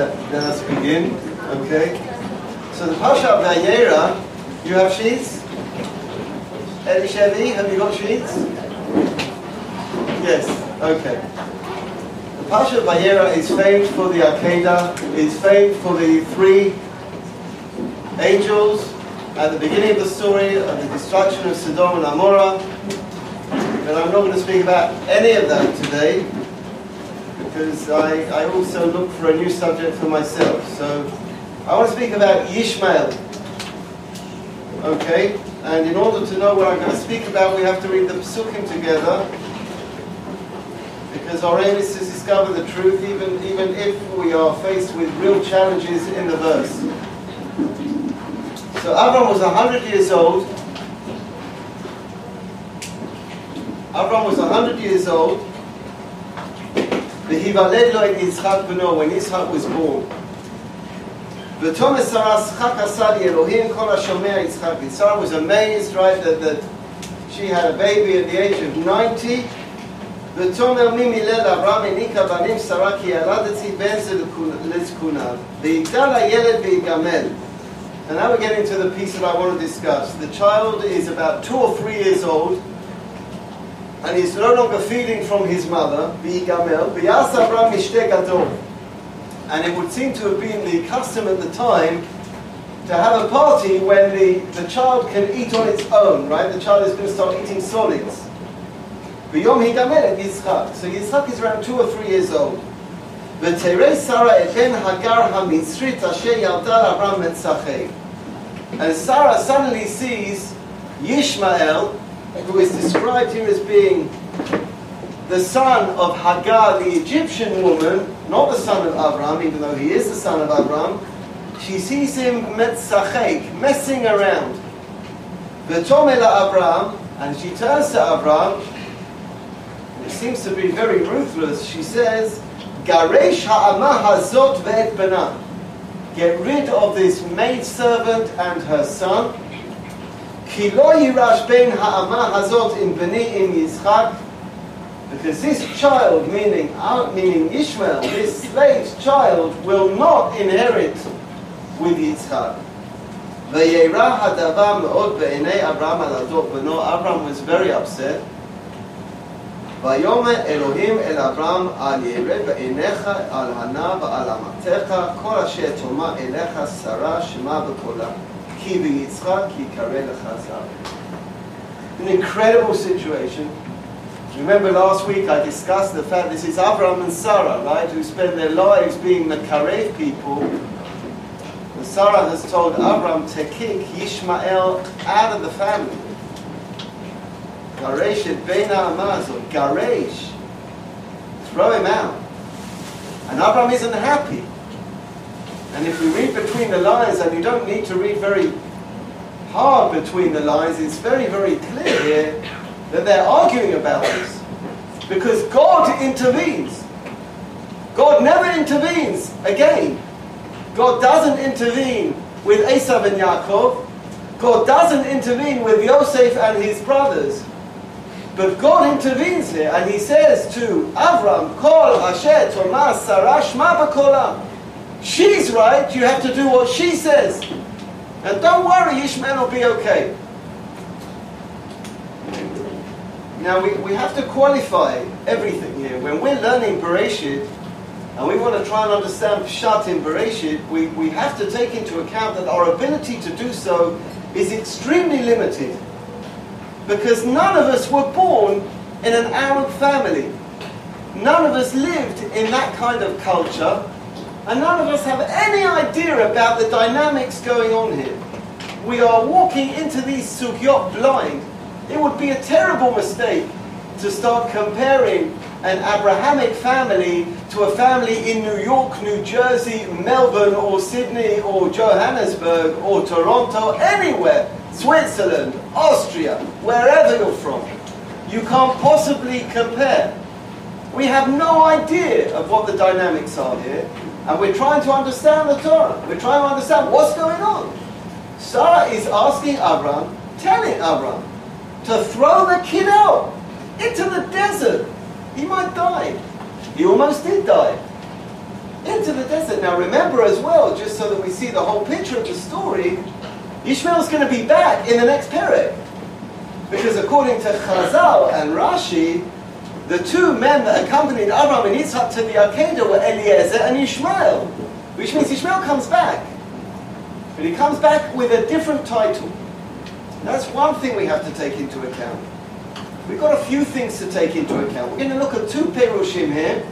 let, let us begin. Okay. So the Parsha of Vayera, you have sheets? Eli Chevy, have you got sheets? Yes. Okay. The Parsha of Vayera is famed for the Akedah, is famed for the three angels at the beginning of the story of the destruction of Sodom and Amorah. But I'm not going to speak about any of that today because I, I also look for a new subject for myself. So I want to speak about Yishmael. Okay? And in order to know what I'm going to speak about, we have to read the Psukim together. Because our aim is to discover the truth, even, even if we are faced with real challenges in the verse. So Avram was 100 years old. Avram was 100 years old. והיוולד לו את יצחק בנו, when Yitzchak was born. ותומא שרה שחק עשה לי אלוהים כל השומע יצחק. And Sarah was amazed, right, that, that she had a baby at the age of 90. ותאמר מי מילל אברהם הניקה בנים שרה כי ילדתי בן זה לזקונה. ויגדל הילד ויגמל. And now we're getting to the piece that I want to discuss. The child is about two or three years old, and he's no longer feeding from his mother, and it would seem to have been the custom at the time to have a party when the, the child can eat on its own, right? The child is going to start eating solids. So Yitzchak is around two or three years old. And Sarah suddenly sees Yishmael, who is described here as being the son of Hagar, the Egyptian woman, not the son of Abraham, even though he is the son of Abraham. She sees him metzachek, messing around. V'tomela Abraham, and she turns to Abraham. It seems to be very ruthless. She says, Garesh ha'ama hazot ve'et. Get rid of this maidservant and her son. Ki lo yirash ben ha'ama hazot in beni im Yitzchak. Because this child, meaning, uh, meaning Ishmael, this slave child, will not inherit with Yitzchak. וירא הדבר מאוד בעיני אברהם על הדור בנו. Abraham was very upset. ויאמר אלוהים אל אברהם אל ירא בעיניך על הנה ועל אמתך כל אשר תאמר אליך שרה שמע בקולה Ki. An incredible situation. Remember last week I discussed the fact this is Abraham and Sarah, right, who spend their lives being the Karev people. And Sarah has told Abraham to kick Yishmael out of the family. Garesh et Bena Amaz, or Garesh. Throw him out. And Abraham isn't happy. And if we read between the lines, and you don't need to read very hard between the lines, it's very, very clear here that they're arguing about this. Because God intervenes. God never intervenes again. God doesn't intervene with Esav and Yaakov. God doesn't intervene with Yosef and his brothers. But God intervenes here and he says to Avram, Kol Asher Tomar Sarah Shma B'kolam. She's right, you have to do what she says. And don't worry, Ishmael will be okay. Now we, we have to qualify everything here. When we're learning Bereshit, and we want to try and understand Pshat in Bereshit, we, we have to take into account that our ability to do so is extremely limited. Because none of us were born in an Arab family. None of us lived in that kind of culture. And none of us have any idea about the dynamics going on here. We are walking into these sugyot blind. It would be a terrible mistake to start comparing an Abrahamic family to a family in New York, New Jersey, Melbourne, or Sydney, or Johannesburg, or Toronto, anywhere, Switzerland, Austria, wherever you're from. You can't possibly compare. We have no idea of what the dynamics are here, and we're trying to understand the Torah. We're trying to understand what's going on. Sarah is asking Abraham, telling Abraham, to throw the kid out into the desert. He might die. He almost did die. into the desert. Now remember as well, just so that we see the whole picture of the story, Ishmael's going to be back in the next period. Because according to Chazal and Rashi, the two men that accompanied Abraham and Yitzhak to the Akedah were Eliezer and Ishmael, which means Ishmael comes back. But he comes back with a different title. That's one thing we have to take into account. We've got a few things to take into account. We're going to look at two Perushim here.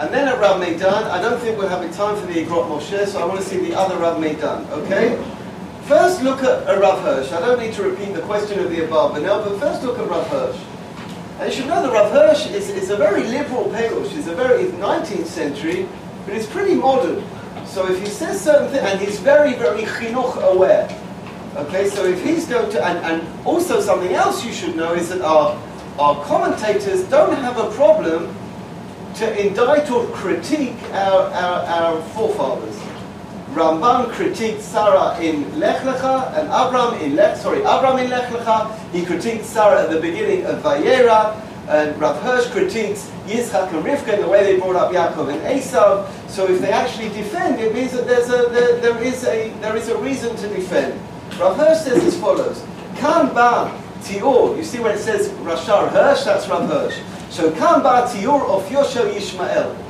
And then at Rav Meidan, I don't think we'll have time for the Igrot Moshe, so I want to see the other Rav Meidan, okay? First look at a Rav Hirsch. I don't need to repeat the question of the Abarbanel, but first look at Rav Hirsch. And you should know that Rav Hirsch is, is a very liberal Perush. He's a very 19th century, but he's pretty modern. So if he says certain things, and he's very, very chinuch aware. Okay, so if he's going to, and, and also something else you should know is that our, our commentators don't have a problem to indict or critique our, our, our forefathers. Ramban critiqued Sarah in Lech Lecha and Abram in Lech, sorry, Abram in Lech Lecha. He critiqued Sarah at the beginning of Vayera. And Rav Hirsch critiques Yitzchak and Rivka in the way they brought up Yaakov and Esav. So if they actually defend, it means that there's a, there, there, is a, there is a reason to defend. Rav Hirsch says as follows. Kan ba tior, you see when it says Rashar Hirsch, that's Rav Hirsch. So kan ba tior of Yoshel Yishmael.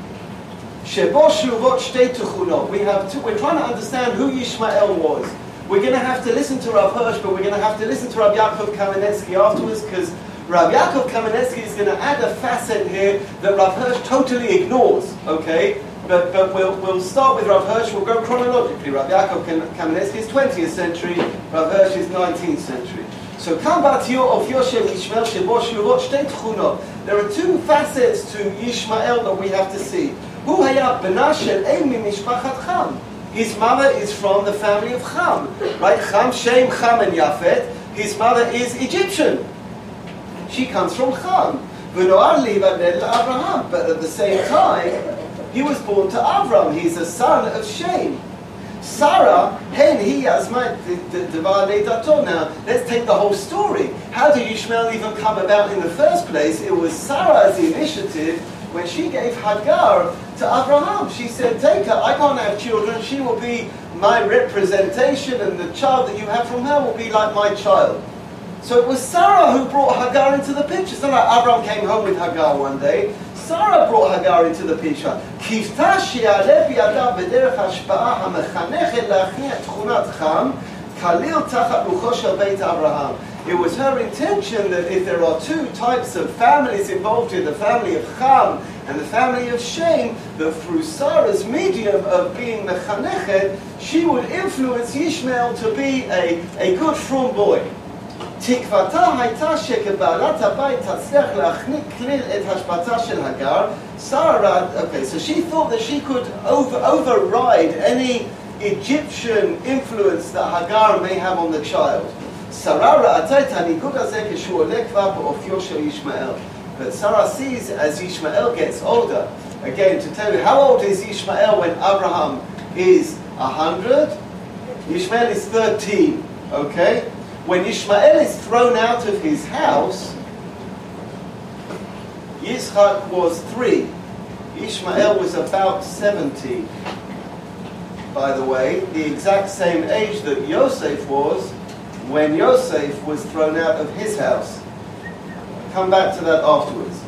We have to, we're trying to understand who Yishmael was. We're going to have to listen to Rav Hirsch, but we're going to have to listen to Rav Yaakov Kamenetsky afterwards because Rav Yaakov Kamenetsky is going to add a facet here that Rav Hirsch totally ignores. Okay, but, but we'll, we'll start with Rav Hirsch. We'll go chronologically. Rav Yaakov Kamenetsky is 20th century. Rav Hirsch is 19th century. So kam batio of Yishmael shebo shtei. There are two facets to Yishmael that we have to see. Hu haya bena shel mishpachat Cham. His mother is from the family of Cham, right? Cham, Shem, Cham, and Yafet. His mother is Egyptian. She comes from Cham. Abraham. But at the same time, he was born to Avram. He's a son of Shem. Sarah, hen he as my Now, let's take the whole story. How did Ishmael even come about in the first place? It was Sarah's initiative when she gave Hagar to Abraham. She said, Take her, I can't have children, she will be my representation, and the child that you have from her will be like my child. So it was Sarah who brought Hagar into the picture. It's not like Abraham came home with Hagar one day. Sarah brought Hagar into the picture. קיוותה שיעלה בידה בדרך השפעה המחנכת להכניע תכונת חם, Talil Beit Abraham. It was her intention that if there are two types of families involved here, the family of Ham and the family of Shem, that through Sarah's medium of being the Chanechet, she would influence Yishmael to be a, a good frum boy. תקוותה הייתה שכבעלת הבית תצליח להחניק כליל את השפעתה של הגר, שרה, okay, so she thought that she could over, override any Egyptian influence that Hagar may have on the child. Sarah But Sarah sees as Ishmael gets older. Again, to tell you, how old is Ishmael when Abraham is 100? Ishmael is 13, okay? When Ishmael is thrown out of his house, Yitzchak was 3. Ishmael was about 70 by the way, the exact same age that Yosef was when Yosef was thrown out of his house. I'll come back to that afterwards.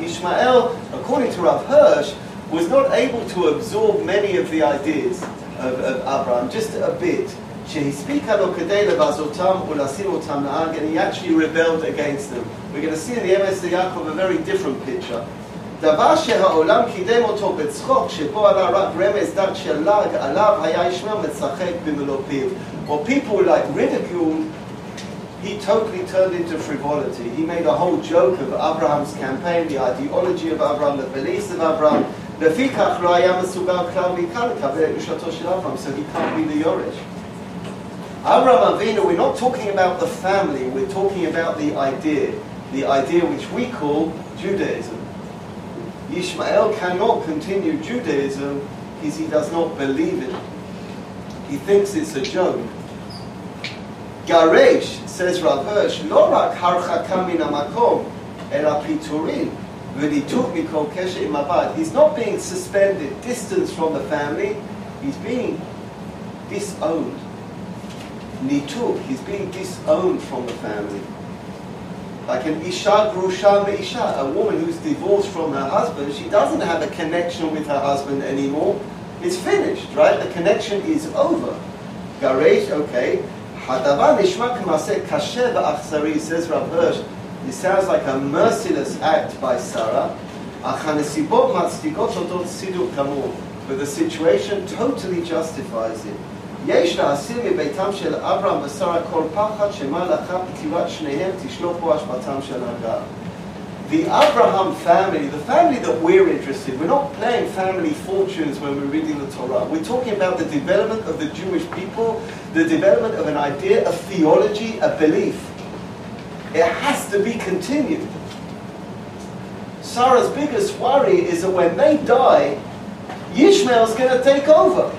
Yishmael, according to Rav Hirsch, was not able to absorb many of the ideas of, of Abraham, just a bit. And he actually rebelled against them. We're going to see in the Emes Yaakov a very different picture. דבר שהעולם קידם אותו בצחוק, שבו עלה רק רמז דת של לעג, עליו היה ישמעאל מצחק במלוא פיו. Or people like ridicule, he totally turned into frivolity. He made a whole joke of Abraham's campaign, the ideology of Abraham, the beliefs of Abraham. לפיכך לא היה מסוגל כלל ועיקר לקבל את קדושתו של אברהם, so he can't be the יורש. Abraham Avinu, we're not talking about the family, we're talking about the idea, the idea which we call Judaism. Ishmael cannot continue Judaism because he does not believe it. He thinks it's a joke. Garesh, says Rav Hirsch, לא רק הרחקה מן המקום, אלא פיטורין. v'nituk mikol kesher im abad. He's not being suspended, distanced from the family. He's being disowned. Nituk, he's being disowned from the family. Like an Isha Grusha Isha, a woman who's divorced from her husband, she doesn't have a connection with her husband anymore. It's finished, right? The connection is over. Garesh, okay. Hadavar nishma k'maseh kasher v'achzari, says Rav Hirsch. It sounds like a merciless act by Sarah. Ach hanesibot matzdikot otot siduk kamur. But the situation totally justifies it. יש להסיר מביתם של אברהם ושרה כל פחד שמא לאחר פטירת שניהם תשלוף בו השפעתם של הגר. The Abraham family, the family that we're interested, we're not playing family fortunes when we're reading the Torah. We're talking about the development of the Jewish people, the development of an idea, a theology, a belief. It has to be continued. Sarah's biggest worry is that when they die, Ishmael's going to take over.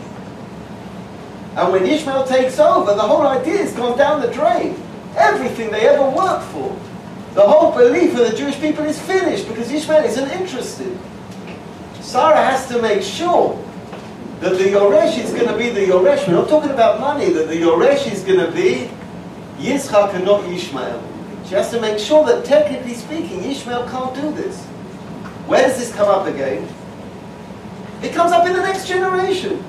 And when Ishmael takes over, the whole idea has gone down the drain. Everything they ever worked for. The whole belief of the Jewish people is finished because Ishmael isn't interested. Sarah has to make sure that the Yoresh is going to be the Yoresh. We're not talking about money, that the Yoresh is going to be Yitzchak and not Ishmael. She has to make sure that technically speaking, Ishmael can't do this. Where does this come up again? It comes up in the next generation.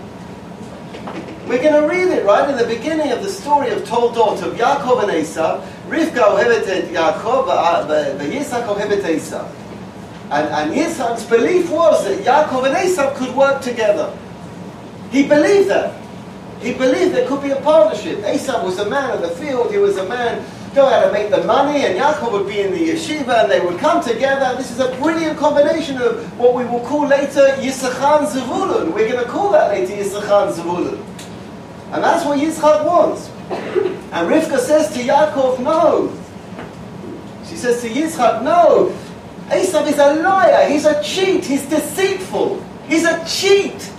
We're going to read it right in the beginning of the story of Toldot of Yaakov and Esau. Rivka ohevet et Yaakov, v'Yitzhak ohevet Esau. And, and Yitzhak's belief was that Yaakov and Esau could work together. He believed that. He believed there could be a partnership. Esau was a man of the field. He was a man go out and make the money, and Yaakov would be in the yeshiva, and they would come together. This is a brilliant combination of what we will call later Yisachar Zavulun. We're going to call that later Yisachar Zavulun. And that's what Yitzchak wants. And Rivka says to Yaakov, no. She says to Yitzchak, no. Esav is a liar. He's a cheat. He's deceitful. He's a cheat.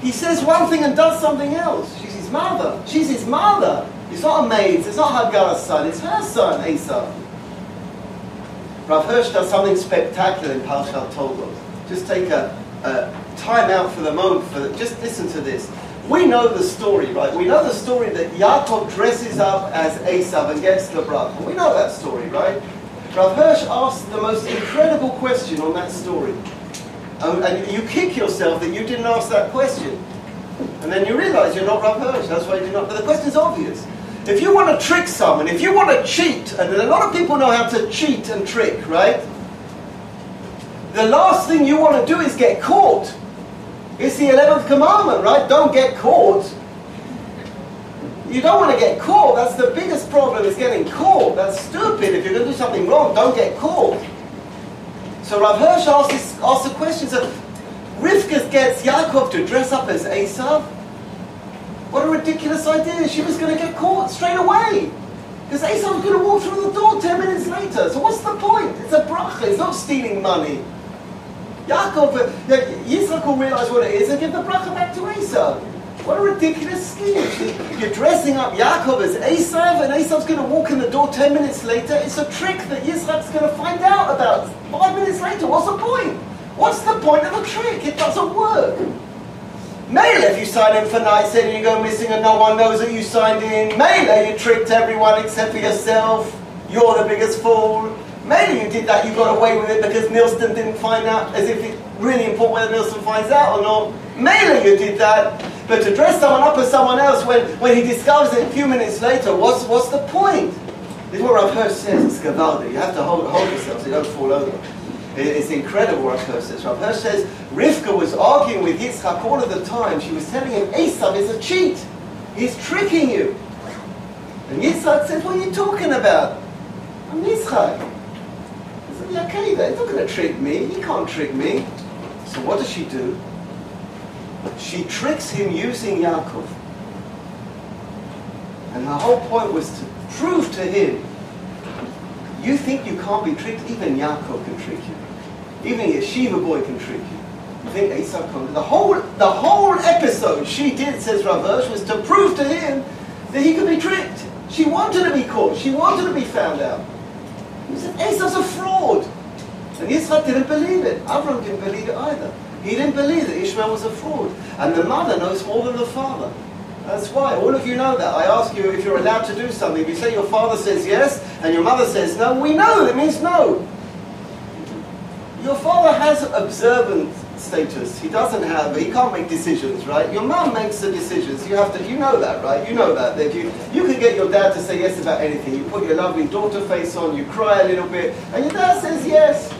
He says one thing and does something else. She's his mother. She's his mother. It's not a maid. It's not Hagar's son. It's her son, Esav. Rav Hirsch does something spectacular in Parshat Toldot. Just take a, a time out for the moment. For the, just listen to this. We know the story, right? We know the story that Yaakov dresses up as Esav and gets the bracha. We know that story, right? Rav Hirsch asked the most incredible question on that story. Um, and you kick yourself that you didn't ask that question. And then you realize you're not Rav Hirsch. That's why you did not. But the question's obvious. If you want to trick someone, if you want to cheat, and a lot of people know how to cheat and trick, right? The last thing you want to do is get caught. It's the 11th commandment, right? Don't get caught. You don't want to get caught. That's the biggest problem is getting caught. That's stupid. If you're going to do something wrong, don't get caught. So Rav Hirsch asks, this, asks the question, so Rivka gets Yaakov to dress up as Esav. What a ridiculous idea. She was going to get caught straight away. Because Esav's going to walk through the door 10 minutes later. So what's the point? It's a bracha. It's not stealing money. Yaakov, eh, Yitzchak will realize what it is and give the bracha back to Esav. What a ridiculous scheme. You're dressing up Yaakov as Esav, and Esav's going to walk in the door 10 minutes later. It's a trick that Yitzchak's going to find out about five minutes later. What's the point? What's the point of the trick? It doesn't work. Mele, if you sign in for nights in and you go missing and no one knows that you signed in. Mele, you tricked everyone except for yourself. You're the biggest fool. Maybe you did that, you got away with it because Nilsson didn't find out as if it's really important whether Nilsson finds out or not. Maybe you did that. But to dress someone up as someone else when, when he discovers it a few minutes later, what's, what's the point? This is what Rav Hirsch says, it's Gavaldi. You have to hold, hold yourself so you don't fall over. It's incredible Rav Hirsch says. Rav Hirsch says, Rivka was arguing with Yitzchak all of the time. She was telling him, Esav is a cheat. He's tricking you. And Yitzchak said, what are you talking about? I'm Yitzchak. Okay then, he's not going to trick me. He can't trick me. So what does she do? She tricks him using Yaakov. And her whole point was to prove to him, you think you can't be tricked? Even Yaakov can trick you. Even yeshiva boy can trick you. You think Esau can? The whole, the whole episode she did, says Rav was to prove to him that he could be tricked. She wanted to be caught. She wanted to be found out. He said, Esau's a fraud. And Yitzchak didn't believe it. Avram didn't believe it either. He didn't believe that Ishmael was a fraud. And the mother knows more than the father. That's why. All of you know that. I ask you if you're allowed to do something. If you say your father says yes and your mother says no, we know that means no. Your father has observant status. He doesn't have, he can't make decisions, right? Your mom makes the decisions. You have to, you know that, right? You know that. That you, you can get your dad to say yes about anything. You put your lovely daughter face on, you cry a little bit, and your dad says yes.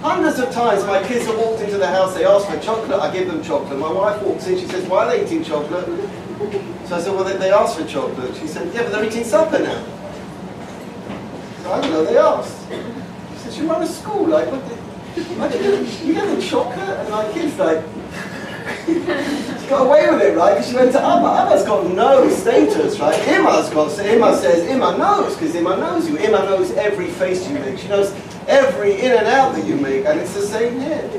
Hundreds of times my kids have walked into the house, they ask for chocolate, I give them chocolate. My wife walks in, she says, why are they eating chocolate? So I said, well, they, they asked for chocolate. She said, yeah, but they're eating supper now. So I don't know, they asked. She said, you run a school, like, what the, you get the chocolate? And my kid's like, she got away with it, right? Because she went to Amma. Amma's got no status, right? Imma's got, so Imma says, Imma knows, because Imma knows you. Imma knows every face you make. She knows every in and out that you make, and it's the same here.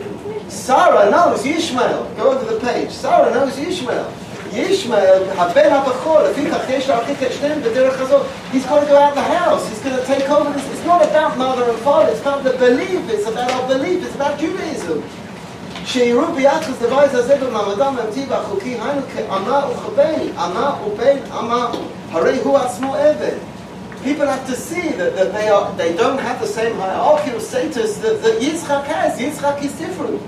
Sarah knows Ishmael. Go over the page. Sarah knows Ishmael. Ishmael, הבן הבכור, לפיכך יש להרחיק את שניהם בדרך הזאת. He's got to go out the house. He's going to take over this. It's not about mother and father. It's about the belief. It's about our belief. It's about Judaism. שיראו ביחס לבית הזה במעמדם האמיתי והחוקי, היינו כאמה וכבן, אמה ובן אמה, הרי הוא עצמו עבד. People have to see that, that they, are, they don't have the same hierarchical status that, that Yitzchak has. Yitzchak is different.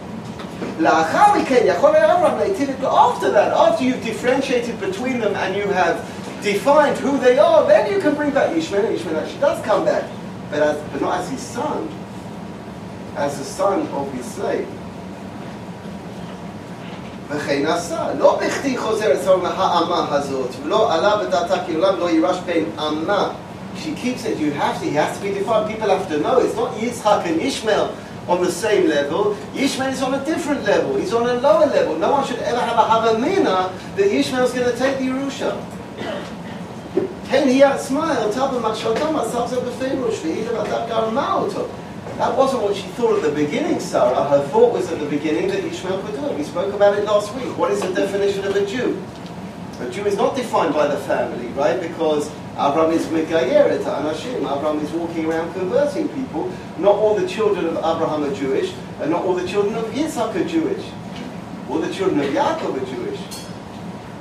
לאחר מכן יכול היה אברהם להיטיב את after that, after you've differentiated between them and you have defined who they are, then you can bring back Ishmael, and Ishmael actually does come back, but, as, but not as his son, as the son of his slave. וכן עשה, לא בכדי חוזר אצלנו האמה הזאת, ולא עלה בדעתה כי לעולם לא יירש בין אמה. She keeps it, you have to, he has to be defined, people have to know, it's not Yitzhak and Ishmael, on the same level. Ishmael is on a different level. He's on a lower level. No one should ever have a havamina that Ishmael's going to take the Yerusha. That wasn't what she thought at the beginning, Sarah. Her thought was at the beginning that Ishmael could do it. We spoke about it last week. What is the definition of a Jew? A Jew is not defined by the family, right? Because Abraham is Megayeret Anashim. Abraham is walking around converting people. Not all the children of Abraham are Jewish, and not all the children of Yitzhak are Jewish. All the children of Yaakov are Jewish.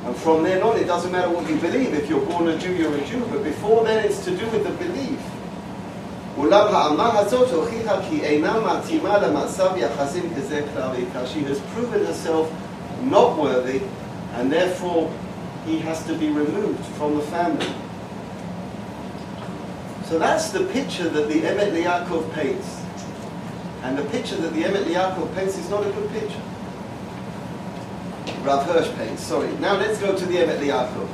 And from then on, it doesn't matter what you believe. If you're born a Jew, you're a Jew. But before then, it's to do with the belief. She has proven herself not worthy, and therefore he has to be removed from the family. So that's the picture that the Emet Liakov paints. And the picture that the Emet Liakov paints is not a good picture. Rav Hirsch paints, sorry. Now let's go to the Emet Yaakov.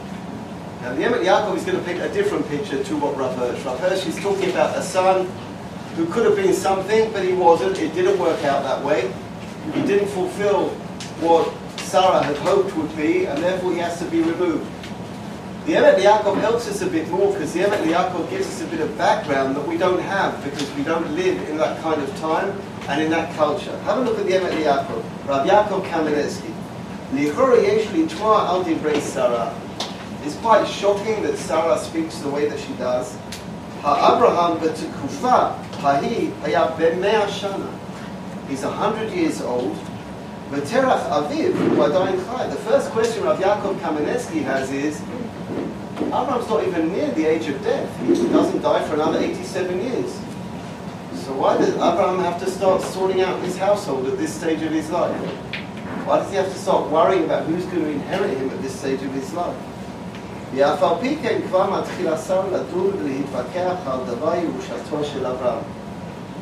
Now the Emet Yaakov is going to paint a different picture to what Rav Hirsch. Rav Hirsch is talking about a son who could have been something, but he wasn't. It didn't work out that way. He didn't fulfill what Sarah had hoped would be, and therefore he has to be removed. The Emet Yaakov helps us a bit more because the Emet Yaakov gives us a bit of background that we don't have because we don't live in that kind of time and in that culture. Have a look at the Emet Yaakov. Rav Yaakov Kamenetsky. Nehuri actually tore out embraced Sarah. It's quite shocking that Sarah speaks the way that she does. Abraham betikufa hahi haya b'mea shana. He's a hundred years old. V'terach aviv wadayin chai. The first question Rav Yaakov Kamenetsky has is, Abraham's not even near the age of death. He doesn't die for another 87 years. So why does Abraham have to start sorting out his household at this stage of his life? Why does he have to start worrying about who's going to inherit him at this stage of his life? ואף על פי כן כבר מתחיל השר לדון ולהתווכח על דבר ירושתו של אברהם.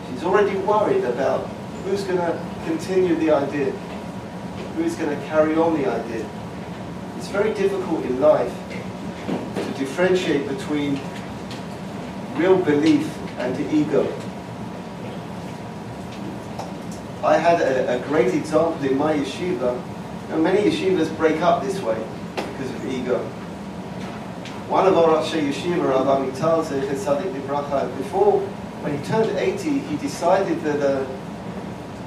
She's already worried about who's going to continue the idea, who's going to carry on the idea. It's very difficult in life to differentiate between real belief and ego. I had a, a great example in my yeshiva. And many yeshivas break up this way because of ego. One of our Rashi Yeshiva, Rav Amital, before, when he turned 80, he decided that uh,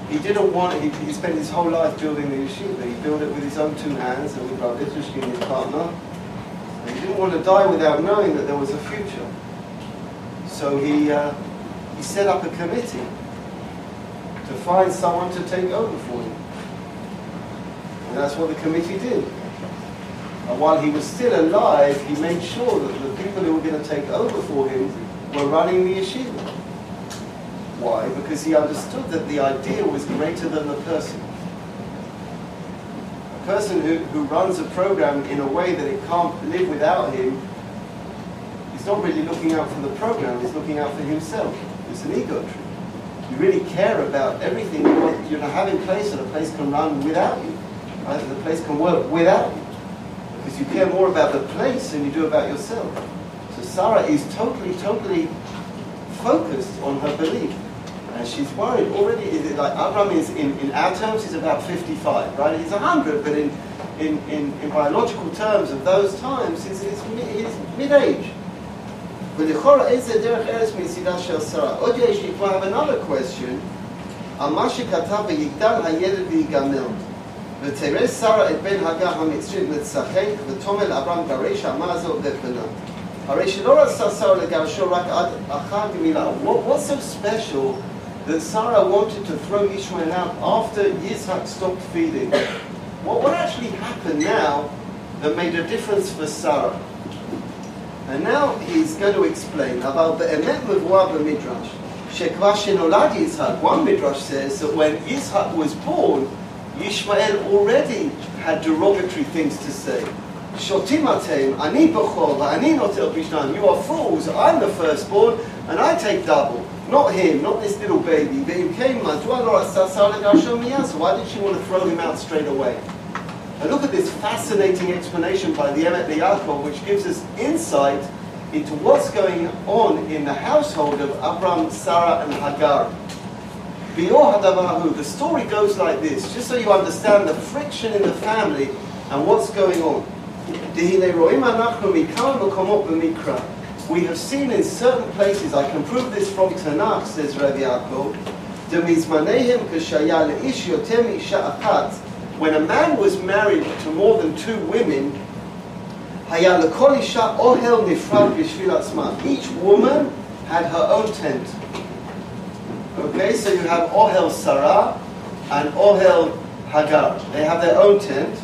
he didn't want, he, he spent his whole life building the yeshiva. He built it with his own two hands and with Rav Yitzchak, his partner. And he didn't want to die without knowing that there was a future. So he, uh, he set up a committee to find someone to take over for him. And that's what the committee did. And while he was still alive, he made sure that the people who were going to take over for him were running the yeshiva. Why? Because he understood that the idea was greater than the person. A person who, who runs a program in a way that it can't live without him He's not really looking out for the program, he's looking out for himself. It's an ego trip. You really care about everything you want you to have in place so the place can run without you. Right? The place can work without you. Because you care more about the place than you do about yourself. So Sarah is totally, totally focused on her belief. And she's worried already. Is like Abraham is in, in our terms he's about 55, right? He's 100, but in, in, in, in biological terms of those times, he's, he's mid-age. עוד יש לי כבר have another question על מה שכתב ויגדל הילד ויגמל. ותראה שרה את בן הגר המצרית מצחק ותאמר לאברהם גרש אמר זאת בבנה. הרי שלא רצה שרה לגרשו רק עד אחר גמילה. What, what's so special that Sarah wanted to throw Ishmael out after Yitzhak stopped feeding? What, what actually happened now that made a difference for Sarah? And now he's going to explain about the Emet Mevua Midrash. שכבר שנולד יצחק, one Midrash says that when Yitzhak was born, Yishmael already had derogatory things to say. שוטים אתם, אני בכור ואני נוטל בשניים. You are fools, I'm the firstborn, and I take double. Not him, not this little baby. ואם כן, מדוע לא רצה שר לגרשו מיד? So why did she want to throw him out straight away? And look at this fascinating explanation by the Emet Yaakov, which gives us insight into what's going on in the household of Abram, Sarah, and Hagar. The story goes like this, just so you understand the friction in the family and what's going on. We have seen in certain places, I can prove this from Tanakh, says Rabbi Yaakov, when a man was married to more than two women, each woman had her own tent. Okay, so you have Ohel Sarah and Ohel Hagar. They have their own tent.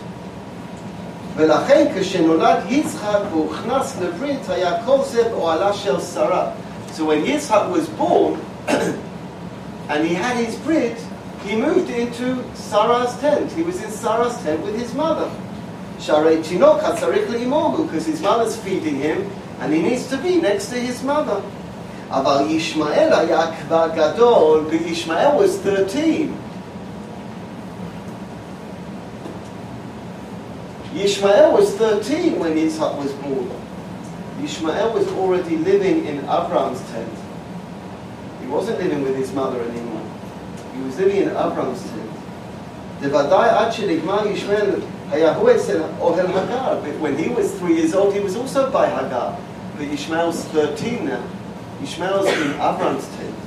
ולכן כשנולד יצחק והוכנס לברית היה כל זה באוהלה של שרה. So when Yitzhak was born and he had his brit, he moved into Sarah's tent. He was in Sarah's tent with his mother. Sharei Tinok because his mother's feeding him and he needs to be next to his mother. אבל ישמעאל היה כבר גדול, וישמעאל was 13. Yishmael was 13 when Yitzhak was born. Yishmael was already living in Abraham's tent. He wasn't living with his mother anymore. He was living in Abraham's tent. בוודאי עד שנגמר ישמעאל היה הוא אצל אוהל הגר. But when he was three years old, he was also by Hagar. But Ishmael's 13 now. Ishmael's in Abraham's tent.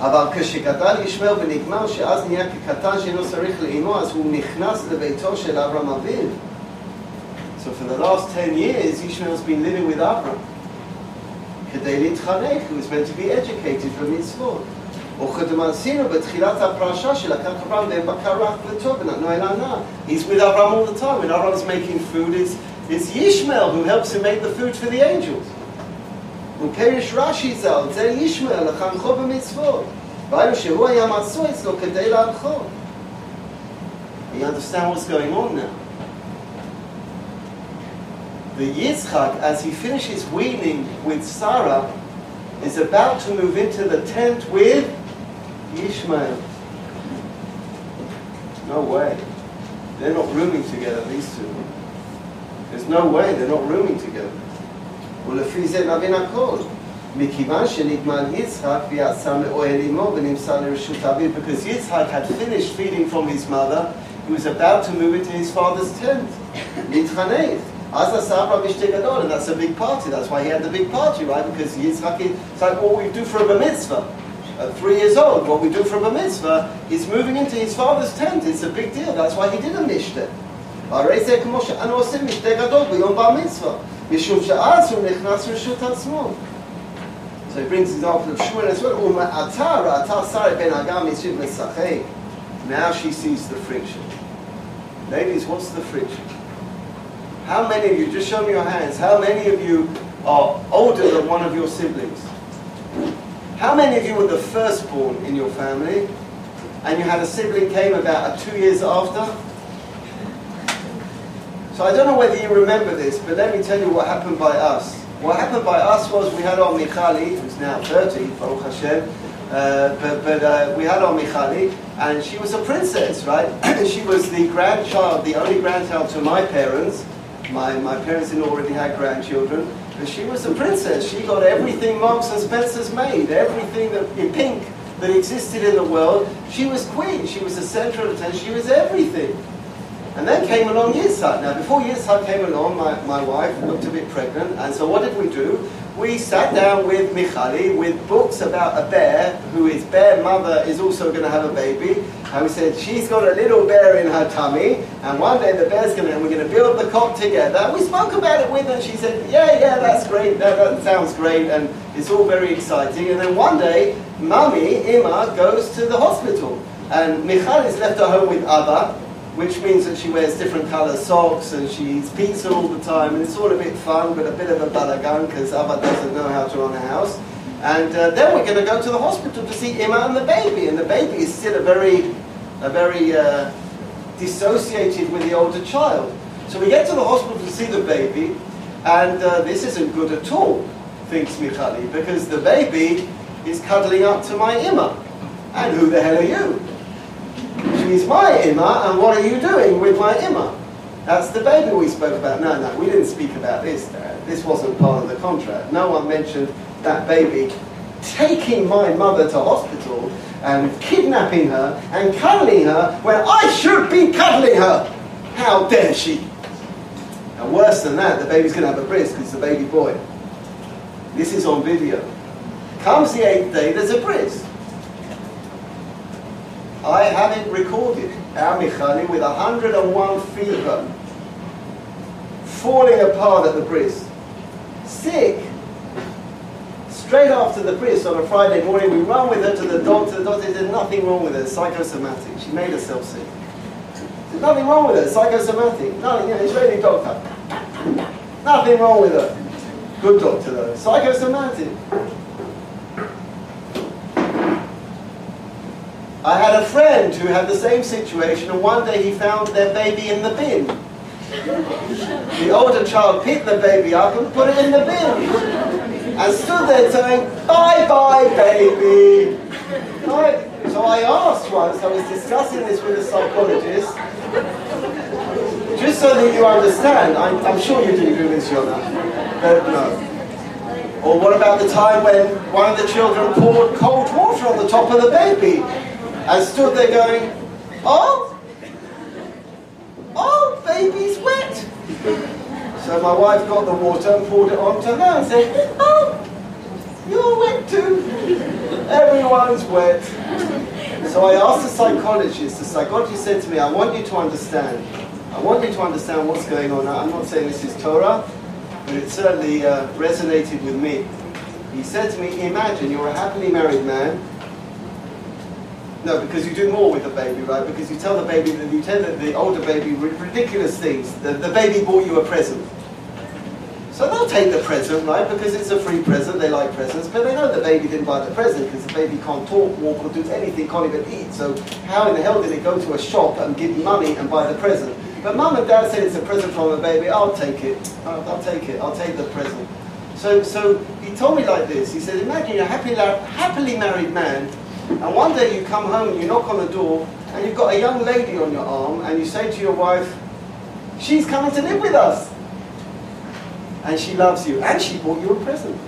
אבל כשגדל ישמעאל ונגמר שאז נהיה כקטן שאינו צריך לאימו, אז הוא נכנס לביתו של אברהם אביו. So for the last 10 years, Ishmael's been living with Abraham. כדי להתחנך, he was meant to be educated במצוות. וכדמעשינו בתחילת הפרשה שלקח אברהם והם בקר וטוב ונתנו אל ענה. He's with Abraham all the time. When Abraham's making food, it's, it's Yishmael who helps him make the food for the angels. ופירש רש"י ז"ל, זה ישמעאל לחנכו במצוות. ראינו שהוא היה מצוי אצלו כדי להנחו. You understand what's going on now? The Yitzchak, as he finishes weaning with Sarah, is about to move into the tent with Ishmael. No way. They're not rooming together, these two. There's no way they're not rooming together. ולפי זה נבין הכל. מכיוון שנגמל יצחק ויצא מאוהל אמו ונמסר לרשות אביו, because Yitzhak had finished feeding from his mother, he was about to move into his father's tent. להתחנך. אז עשה אברהם משתה גדול, and that's a big party. That's why he had the big party, right? Because Yitzhak, it's like what we do for a mitzvah at three years old, what we do for a mitzvah, he's moving into his father's tent. It's a big deal. That's why he did a mishte. הרי זה כמו שאנו עושים משתה גדול ביום בר מצווה, משום שאז הוא נכנס רשות עצמו. So So he brings the example of Shmuel as well. "Uma ata ra'ata Sarah ben Hagar mishiv mesachek." Now she sees the friction. Ladies, what's the friction? How many of you, just show me your hands, how many of you are older than one of your siblings? How many of you were the firstborn in your family and you had a sibling came about two years after? So I don't know whether you remember this, but let me tell you what happened by us. What happened by us was we had our Michali, who's now 30, Baruch Hashem, uh, but, but uh, we had our Michali, and she was a princess, right? she was the grandchild, the only grandchild to my parents. My, my parents had already had grandchildren. And she was a princess. She got everything Marks and Spencer's made, everything that, in pink that existed in the world. She was queen. She was the center of attention. She was everything. And then came along Yitzhak. Now, before Yitzhak came along, my, my wife looked a bit pregnant. And so what did we do? We sat down with Michali with books about a bear, who is bear mother is also going to have a baby. And we said, she's got a little bear in her tummy. And one day the bear's going to, and we're going to build the cot together. And we spoke about it with her. And she said, yeah, yeah, that's great. That, that sounds great. And it's all very exciting. And then one day, mummy, Ima, goes to the hospital. And Michal is left at home with Abba which means that she wears different colour socks and she eats pizza all the time, and it's all a bit fun, but a bit of a balagan because Abba doesn't know how to run a house. And uh, then we're going to go to the hospital to see Emma and the baby, and the baby is still a very, a very uh, dissociated with the older child. So we get to the hospital to see the baby, and uh, this isn't good at all, thinks Michali, because the baby is cuddling up to my Emma. And who the hell are you? She's my Imma, and what are you doing with my Imma? That's the baby we spoke about. No, no, we didn't speak about this, Dad. This wasn't part of the contract. No one mentioned that baby taking my mother to hospital and kidnapping her and cuddling her when I should be cuddling her. How dare she? And worse than that, the baby's going to have a bris because it's a baby boy. This is on video. Comes the eighth day, there's a bris. I have it recorded. Amichani with 101 fever, falling apart at the bris, sick. Straight after the bris on a Friday morning, we run with her to the doctor. The doctor said nothing wrong with her, psychosomatic. She made herself sick. There's nothing wrong with her, psychosomatic. Nothing, yeah, Israeli doctor. Nothing wrong with her. Good doctor though, psychosomatic. I had a friend who had the same situation, and one day he found their baby in the bin. The older child picked the baby up and put it in the bin, and stood there saying, "Bye, bye, baby." Right? So I asked once. I was discussing this with a psychologist, just so that you understand. I'm, I'm sure you didn't do this, Yona, but no. Or what about the time when one of the children poured cold water on the top of the baby? And stood there going, Oh, oh, baby's wet. So my wife got the water and poured it onto her and said, Oh, you're wet too. Everyone's wet. So I asked the psychologist, the psychologist said to me, I want you to understand. I want you to understand what's going on. I'm not saying this is Torah, but it certainly uh, resonated with me. He said to me, imagine you're a happily married man, no, because you do more with the baby, right? Because you tell the baby that you tell the, the older baby ridiculous things. The, the baby bought you a present. So they'll take the present, right? Because it's a free present, they like presents, but they know the baby didn't buy the present because the baby can't talk, walk, or do anything, can't even eat. So how in the hell did it go to a shop and give money and buy the present? But mum and dad said it's a present from the baby, I'll take it. I'll, I'll take it, I'll take the present. So, so he told me like this, he said, imagine you're a happily, happily married man and one day you come home and you knock on the door and you've got a young lady on your arm and you say to your wife, she's coming to live with us. And she loves you and she bought you a present.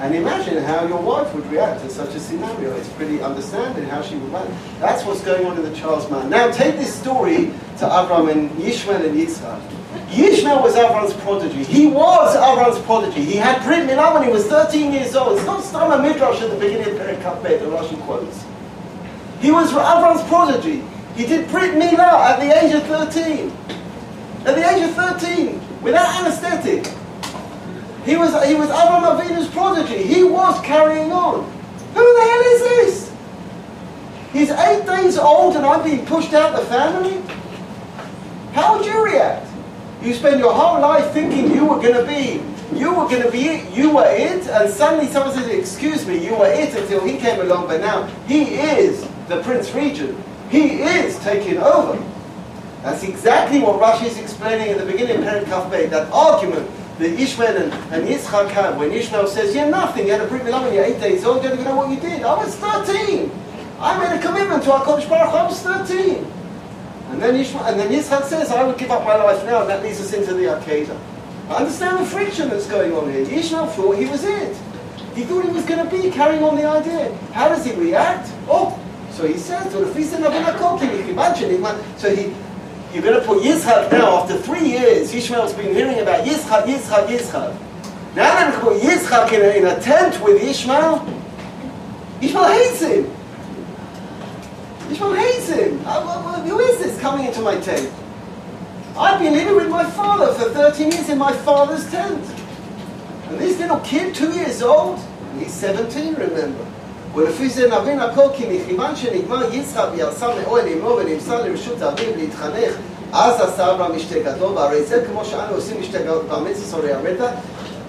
And imagine how your wife would react to such a scenario. It's pretty understanding how she would react. That's what's going on in the child's mind. Now take this story to Avram and Yishmael and Yitzhak. Yishmael was Avram's prodigy. He was Avram's prodigy. He had Brit Milah when he was 13 years old. It's not Stama Midrash at the beginning of Perikat Bet, the Russian quotes. He was Avram's prodigy. He did Brit Milah at the age of 13. At the age of 13, without anesthetic. He was, he was Avram Avinu's prodigy. He was carrying on. Who the hell is this? He's eight days old and I'm being pushed out the family? How would you react? You spend your whole life thinking you were going to be, you were going to be it, you were it, and suddenly someone says, excuse me, you were it until he came along, but now he is the Prince Regent. He is taking over. That's exactly what Rashi is explaining at the beginning of Perek Kaf that argument that Ishmael and, and Yitzchak had when Ishmael says, you're nothing, you had a Brit Milah you're eight days old, you don't know what you did. I was 13. I made a commitment to HaKadosh Baruch I was 13. And then, Ishmael, and then Yitzchak says, I would give up my life now, and that leads us into the Akedah. I understand the friction that's going on here. Ishmael thought he was it. He thought he was going to be carrying on the idea. How does he react? Oh, so he says, to the feast of Nabonakok, you can imagine. He, so he, you're going to put Yitzchak now, after three years, Ishmael's been hearing about Yitzchak, Yitzchak, Yitzchak. Now going to put Yitzchak in a, in a tent with Ishmael. Ishmael hates him. Ishmael hates him. Uh, who is this coming into my tent? I've been living with my father for 13 years in my father's tent. And this little kid, two years old, he's 17, remember. ולפי זה נבין הכל כי מכיוון שנגמר יצחק ויצא מאוהל אמו ונמסר לרשות אביו להתחנך אז עשה אברהם משתה גדול והרי זה כמו שאנו עושים משתה גדול באמץ סורי הרדע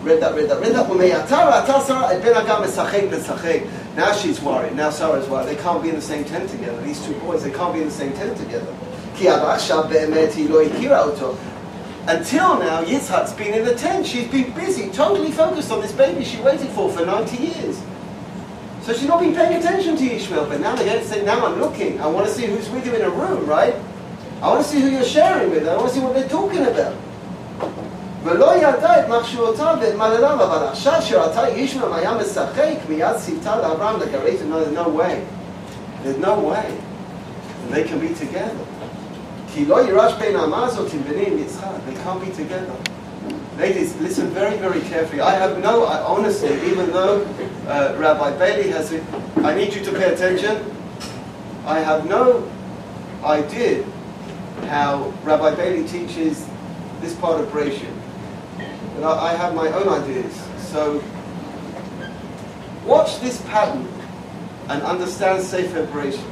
רדע רדע רדע ומעתה ראתה שרה את בן אגם משחק משחק Now she's worried, now Sarah's worried, they can't be in the same tent together, these two boys, they can't be in the same tent together. כי עד עכשיו באמת היא לא הכירה אותו. Until now, Yitzhak's been in the tent, she's been busy, totally focused on this baby she waited for for 90 years. So she's not been paying attention to Ishmael, but now they're going to say, now I'm looking. I want to see who's with you in a room, right? I want to see who you're sharing with. I want to see what they're talking about. ולא ידע את מחשבותיו ואת מעלליו, אבל עכשיו שראתה ישמעאל היה משחק, מיד ציוותה לאברהם לגרש, no, there's no way. There's no way. And they can be together. כי לא יירש בין האמה הזאת עם בני יצחק. They can't be together. Ladies, listen very, very carefully. I have no, I, honestly, even though uh, Rabbi Bailey has it, I need you to pay attention. I have no idea how Rabbi Bailey teaches this part of Bereishit. But I, I have my own ideas. So watch this pattern and understand Sefer Bereishit.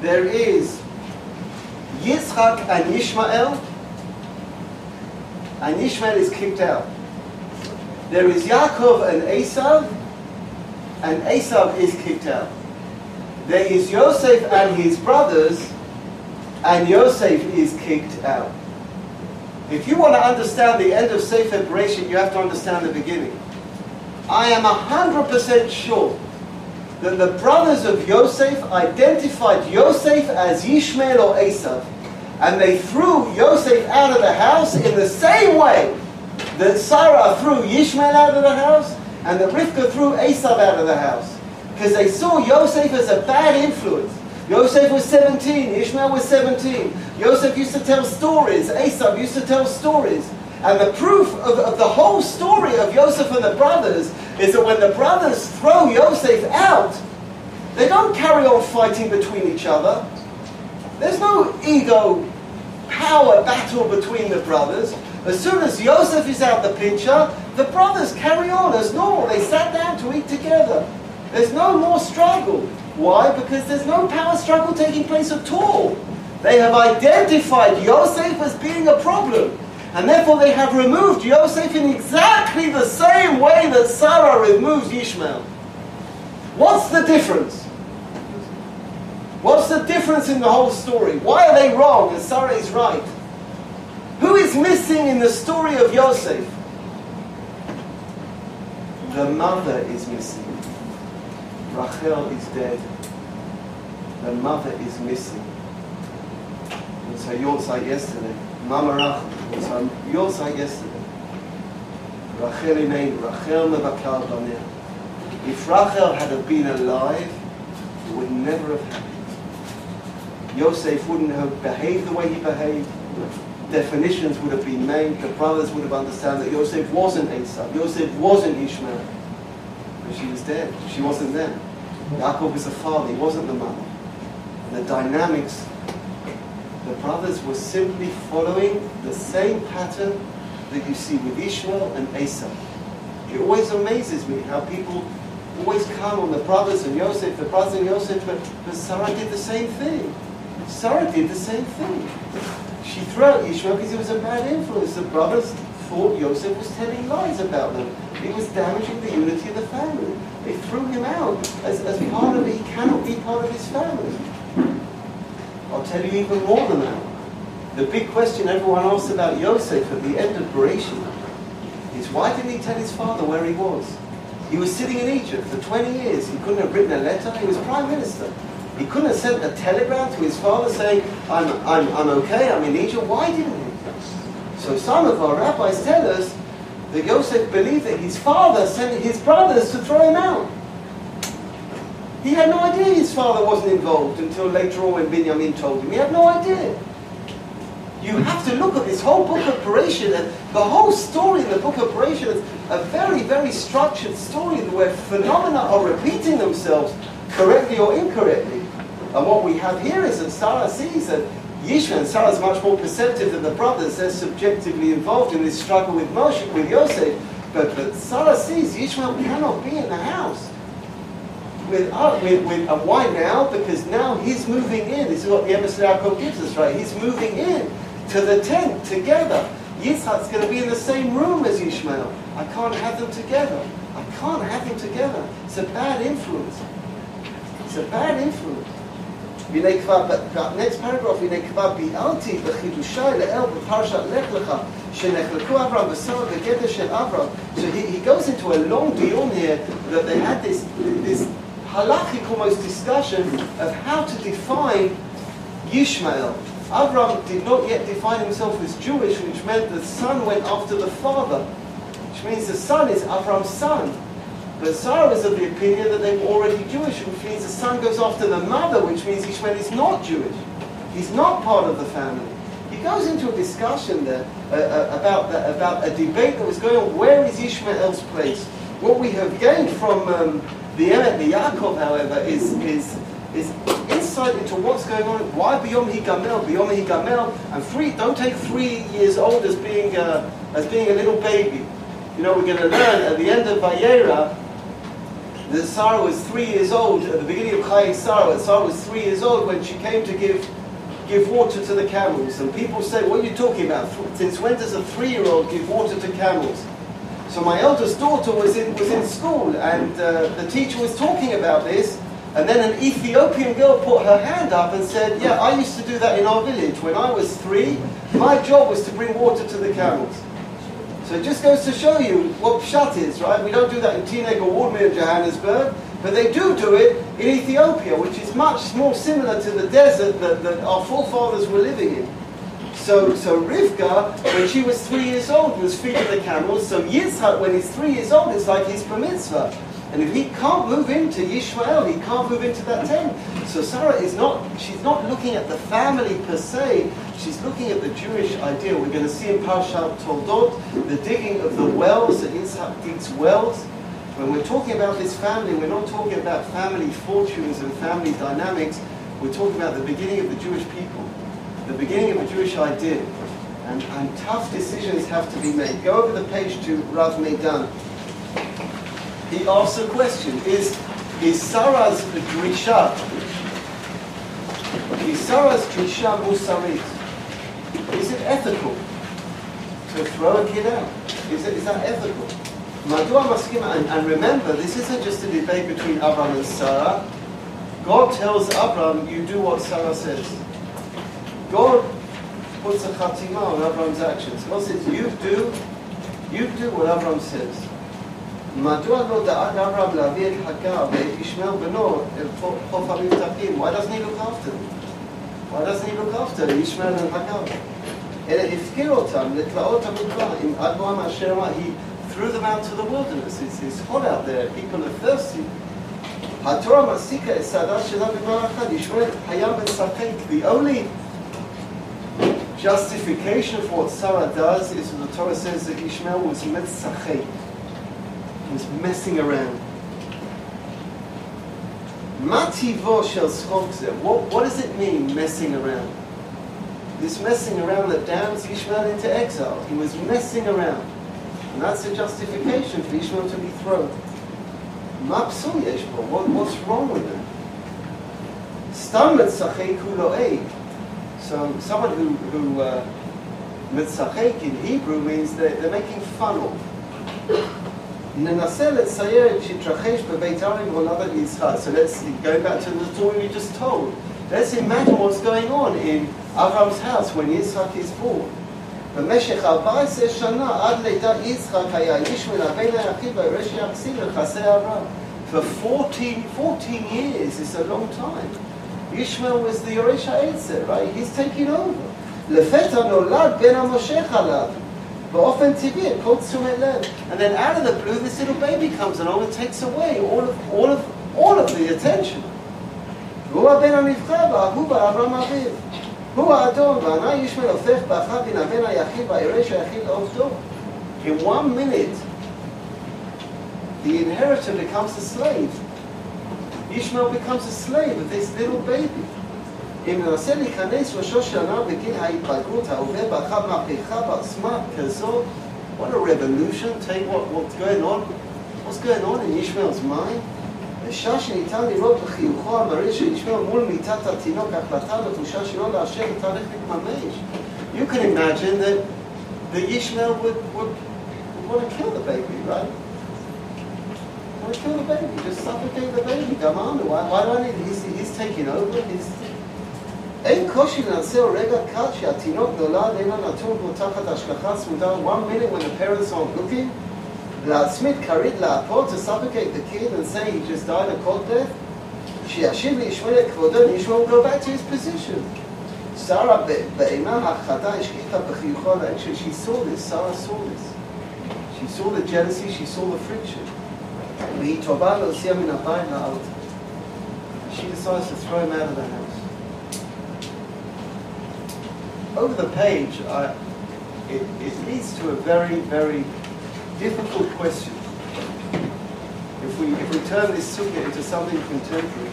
There is Yitzchak and Ishmael and Ishmael is kicked out. There is Yaakov and Esav, and Esav is kicked out. There is Yosef and his brothers, and Yosef is kicked out. If you want to understand the end of Sefer Bereishit, you have to understand the beginning. I am 100% sure that the brothers of Yosef identified Yosef as Ishmael or Esav and they threw Yosef out of the house in the same way that Sarah threw Yishmael out of the house and that Rivka threw Esav out of the house. Because they saw Yosef as a bad influence. Yosef was 17, Ishmael was 17. Yosef used to tell stories, Esav used to tell stories. And the proof of, of the whole story of Yosef and the brothers is that when the brothers throw Yosef out, they don't carry on fighting between each other. There's no ego power battle between the brothers. As soon as Joseph is out the picture, the brothers carry on as normal. They sat down to eat together. There's no more struggle. Why? Because there's no power struggle taking place at all. They have identified Yosef as being a problem. And therefore they have removed Yosef in exactly the same way that Sarah removes Ishmael. What's the difference? What's the difference in the whole story? Why are they wrong and Sarah is right? Who is missing in the story of Yosef? The mother is missing. Rachel is dead. The mother is missing. It was her Yortzeit yesterday. Mama Rachel. Was her Yortzeit yesterday. Rachel in Rachel Mevakal Baneh. If Rachel had been alive, it would never have happened. Yosef wouldn't have behaved the way he behaved. Definitions would have been made. The brothers would have understood that Yosef wasn't Esau. Yosef wasn't Ishmael. But she was dead. She wasn't there. Yaakov was the father. He wasn't the mother. And the dynamics, the brothers were simply following the same pattern that you see with Ishmael and Esau. It always amazes me how people always come on the brothers and Yosef, the brothers and Yosef, but, but Sarah did the same thing. Sarah did the same thing. She threw out Ishmael because he was a bad influence. The brothers thought Yosef was telling lies about them. He was damaging the unity of the family. They threw him out as, as part of it. He cannot be part of his family. I'll tell you even more than that. The big question everyone asks about Yosef at the end of Bereshit is why didn't he tell his father where he was? He was sitting in Egypt for 20 years. He couldn't have written a letter. He was prime minister. He couldn't have sent a telegram to his father saying, I'm, I'm, I'm okay, I'm in Egypt. Why didn't he? So some of our rabbis tell us that Yosef believed that his father sent his brothers to throw him out. He had no idea his father wasn't involved until later on when Binyamin told him. He had no idea. You have to look at this whole book of Bereshit, and the whole story in the book of Bereshit is a very, very structured story where phenomena are repeating themselves correctly or incorrectly. And what we have here is that Sarah sees that Yishmael and Sarah is much more perceptive than the brothers. They're subjectively involved in this struggle with Moshe, with Yosef. But, but Sarah sees Yishmael cannot be in the house with, uh, with, with, and why now? Because now he's moving in. This is what the Emes Yaakov gives us, right? He's moving in to the tent together. Yitzhak's going to be in the same room as Ishmael. I can't have them together. I can't have them together. It's a bad influence. It's a bad influence והנה כבר, next paragraph, הנה כבר ביארתי בחידושי לאל בפרשת לך לך, שנחלקו אברהם ושרה בגדר של אברהם. So he, he goes into a long deal here that they had this, this halachic almost discussion of how to define Yishmael. Abraham did not yet define himself as Jewish, which meant the son went after the father, which means the son is Abraham's son. But Sarah is of the opinion that they were already Jewish, which means the son goes after the mother, which means Ishmael is not Jewish. He's not part of the family. He goes into a discussion there uh, uh, about, the, about a debate that was going on. Where is Ishmael's place? What we have gained from um, the Emet, the Yaakov, however, is, is, is insight into what's going on. Why Biyom Higamel? Biyom Higamel, and three. Don't take three years old as being uh, as being a little baby. You know, we're going to learn at the end of Vayera that Sarah was three years old at the beginning of Chayei Sarah. Sarah was three years old when she came to give give water to the camels. And people say, "What are you talking about? Since when does a three-year-old give water to camels?" So my eldest daughter was in was in school, and uh, the teacher was talking about this. And then an Ethiopian girl put her hand up and said, "Yeah, I used to do that in our village when I was three. My job was to bring water to the camels." So it just goes to show you what pshat is, right? We don't do that in Teaneck or in Johannesburg, but they do do it in Ethiopia, which is much more similar to the desert that, that our forefathers were living in. So, so Rivka, when she was three years old, was feeding the camels. So Yitzhak, when he's three years old, it's like his bar mitzvah. And if he can't move into Yishmael, he can't move into that tent. So Sarah is not, she's not looking at the family per se, she's looking at the Jewish ideal. We're going to see in Parshat Toldot the digging of the wells, that Yitzhak digs wells. When we're talking about this family, we're not talking about family fortunes and family dynamics, we're talking about the beginning of the Jewish people, the beginning of a Jewish idea. And, and tough decisions have to be made. Go over the page to Rav Meidan he asks a question. Is, is Sarah's drisha, is Sarah's drisha musarit? Is it ethical to throw a kid out? Is, it, is that ethical? And, and remember, this isn't just a debate between Abraham and Sarah. God tells Abraham, you do what Sarah says. God puts a khatima on Abraham's actions. God says, you do, you do what Abraham says. מדוע לא דאג אברהם להביא את חגר ואת ישמעאל בנו אל חוף המבטחים? Why doesn't he look after them? Why doesn't he look after Ishmael and Hagar? אלא הפקיר אותם לתלאות המדבר עם אדמו"ר אשר אמר, he threw them out to the wilderness. It's, it's hot out there, people are thirsty. התורה מעסיקה את סעדה שלה בדבר אחד, ישמעאל היה משחק. The only justification for what Sarah does is the Torah says that Ishmael was metzachek who's messing around. Mativo shel What What does it mean, messing around? This messing around that damns Ishmael into exile. He was messing around. And that's a justification for Ishmael to be thrown. Mapsul Yeshbo, what, what's wrong with him? Stamet Sachek So someone who, who uh, in Hebrew means they're, they're making fun of. ננסה לצייר את שהתרחש בבית הרים מולדת יצחק. So let's go back to the story we just told. Let's imagine what's going on in Avram's house when Yitzchak is born. במשך 14 שנה עד לידת יצחק היה איש מן הבן היחיד וירש יחסים ליחסי אברהם. For 14, 14 years is a long time. Ishmael was the Yoresh HaEtzer, right? He's taking over. לפתע נולד בן המושך עליו. באופן טבעי, כל תשומת לב. And then out of the blue, this little baby comes along and takes away all of, all of, all of the attention. והוא הבן הנבחר והאהוב אברהם אביו. הוא האדון, וענה ישמעאל הופך באחד מן הבן היחיד והיורש היחיד לעובדו. In one minute, the inheritor becomes a slave. Ishmael becomes a slave of this little baby. אם ננסה להיכנס ראשו של הנער בגיל ההתבגרות העובר באחד מהפכה בעוצמה כזאת, what a revolution, take what, what's going on, what's going on in Ishmael's mind. בשעה שניתן לראות בחיוכו המראה של ישמעאל מול מיטת התינוק ההחלטה נחושה שלו לאשר את ההליך להתממש. You can imagine that, that Ishmael would, would, would want to kill the baby, right? Want to kill the baby, just suffocate the baby, גמרנו, why, why do I need, he's, he's taking over, he's... אין קושי לנצל רגע קל שהתינוק נולד אינו נתון בו תחת השגחה צמודה one minute when the parents aren't looking להצמיד כרית לאפות to suffocate the kid and say he just died a cold death שישיב לישמעאל את כבודו and Ishmael will go back to his position שרה באימה החדה השקיטה בחיוכו על האקשן she saw this, Sarah saw this she saw the jealousy, she saw the friction והיא טובה להוציאה מן הבית לארץ she decides to throw him out of the house Over the page, I, it, it leads to a very, very difficult question. If we, if we turn this sugya into something contemporary,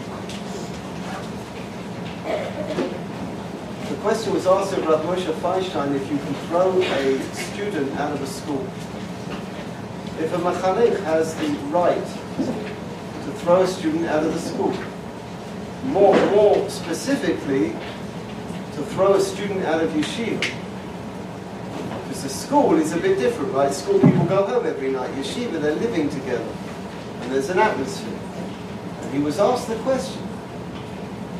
the question was asked of Rav Moshe Feinstein if you can throw a student out of a school. If a machanech has the right to throw a student out of the school, more, more specifically, to throw a student out of yeshiva. Because the school is a bit different, right? School people go home every night. Yeshiva, they're living together. And there's an atmosphere. And he was asked the question.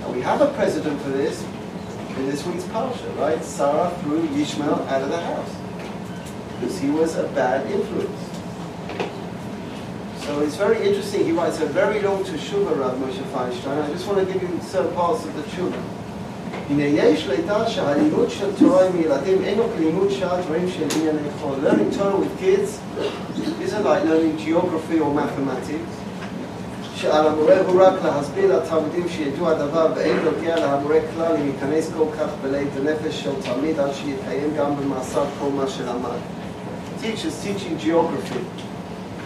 And we have a precedent for this in this week's parsha, right? Sarah threw Yishmael out of the house. Because he was a bad influence. So it's very interesting. He writes a very long Teshuvah, Rav Moshe Feinstein. I just want to give you certain parts of the Teshuvah. הנה יש לידע שהלימוד של תורה עם ילדים אינו כלימוד שאר דברים של ענייני חול. Learning Torah with kids isn't like learning geography or mathematics. שעל המורה הוא רק להסביר לתלמידים שידעו הדבר ואין נוגע להמורה כלל אם ייכנס כל כך בלית הנפש של תלמיד עד שיתקיים גם במעשיו כל מה שלמד. Teacher's teaching geography.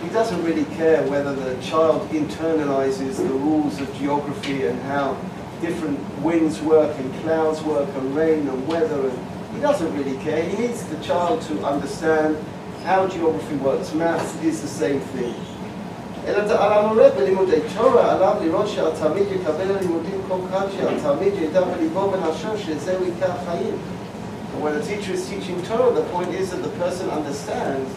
He doesn't really care whether the child internalizes the rules of geography and how different winds work and clouds work and rain and weather and he doesn't really care. He needs the child to understand how geography works. Maths is the same thing. אלא על המורה בלימודי תורה עליו לראות שהתלמיד יקבל לימודים כל כך שהתלמיד ידע בליבו ונפשו שזהו עיקר חיים. And when a teacher is teaching Torah, the point is that the person understands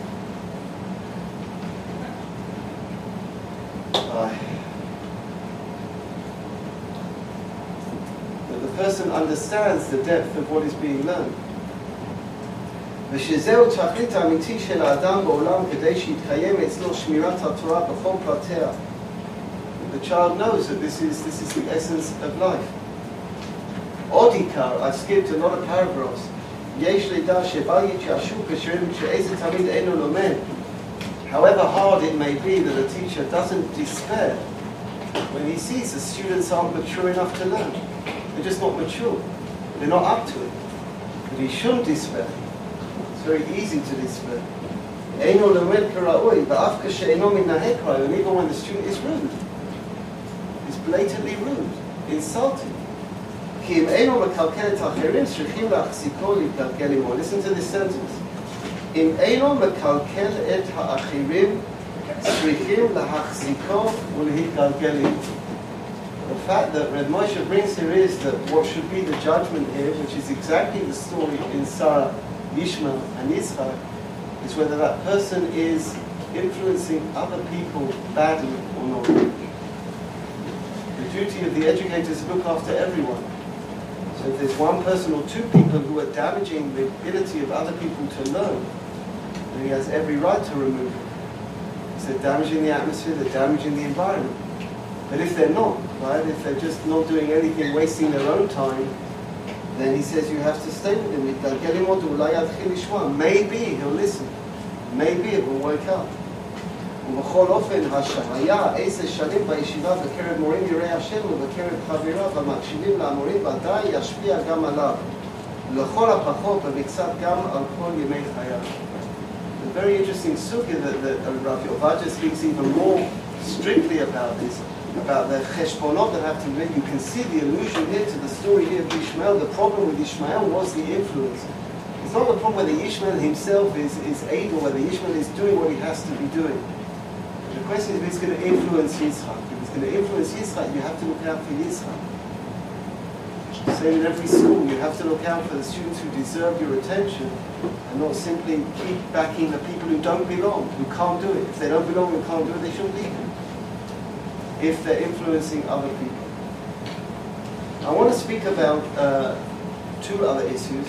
uh, person understands the depth of what is being learned. ושזהו תכלית האמיתי של האדם בעולם כדי שיתקיים אצלו שמירת התורה בכל פרטיה. The child knows that this is, this is the essence of life. עוד עיקר, I skipped a lot of paragraphs. יש לידע שבל יתייאשו כאשר שאיזה תלמיד אינו לומד. However hard it may be that a teacher doesn't despair when he sees the students aren't mature enough to learn. They're just not mature. They're not up to it. But he shouldn't despair. It's very easy to despair. אינו לומד כראוי, ואף כשאינו מתנהג כראוי, and even when the student is rude, is blatantly rude, insulting. כי אם אינו מקלקל את האחרים, צריכים להחזיקו להתקלקל עמו. Listen to this sentence. אם אינו מקלקל את האחרים, צריכים להחזיקו ולהתגלגל עמו. the fact that Rav Moshe brings here is that what should be the judgment here, which is exactly the story in Sarah, Ishmael, and Yitzchak, is whether that person is influencing other people badly or not. The duty of the educator is to look after everyone. So if there's one person or two people who are damaging the ability of other people to learn, then he has every right to remove them. Because they're damaging the atmosphere, they're damaging the environment. But if they're not, right? If they're just not doing anything, wasting their own time, then he says you have to stay with him. Maybe he'll listen. Maybe it will wake up. ובכל אופן, עשר שנים בישיבה בקרב מורים יראי השם ובקרב חבריו המקשיבים לאמורים ודאי ישפיע גם עליו, לכל הפחות גם על כל ימי חייו. The very interesting sugya that, that Rav speaks even more strictly about this about the cheshbonot that have to be. You can see the allusion here to the story here of Ishmael. The problem with Ishmael was the influence. It's not the problem whether Ishmael himself is, is able, whether Ishmael is doing what he has to be doing. The question is if it's going to influence Yitzchak. If it's going to influence Yitzchak, you have to look out for Yitzchak. Same in every school, you have to look out for the students who deserve your attention and not simply keep backing the people who don't belong, who can't do it. If they don't belong and can't do it, they shouldn't be here. If they're influencing other people. I want to speak about uh, two other issues.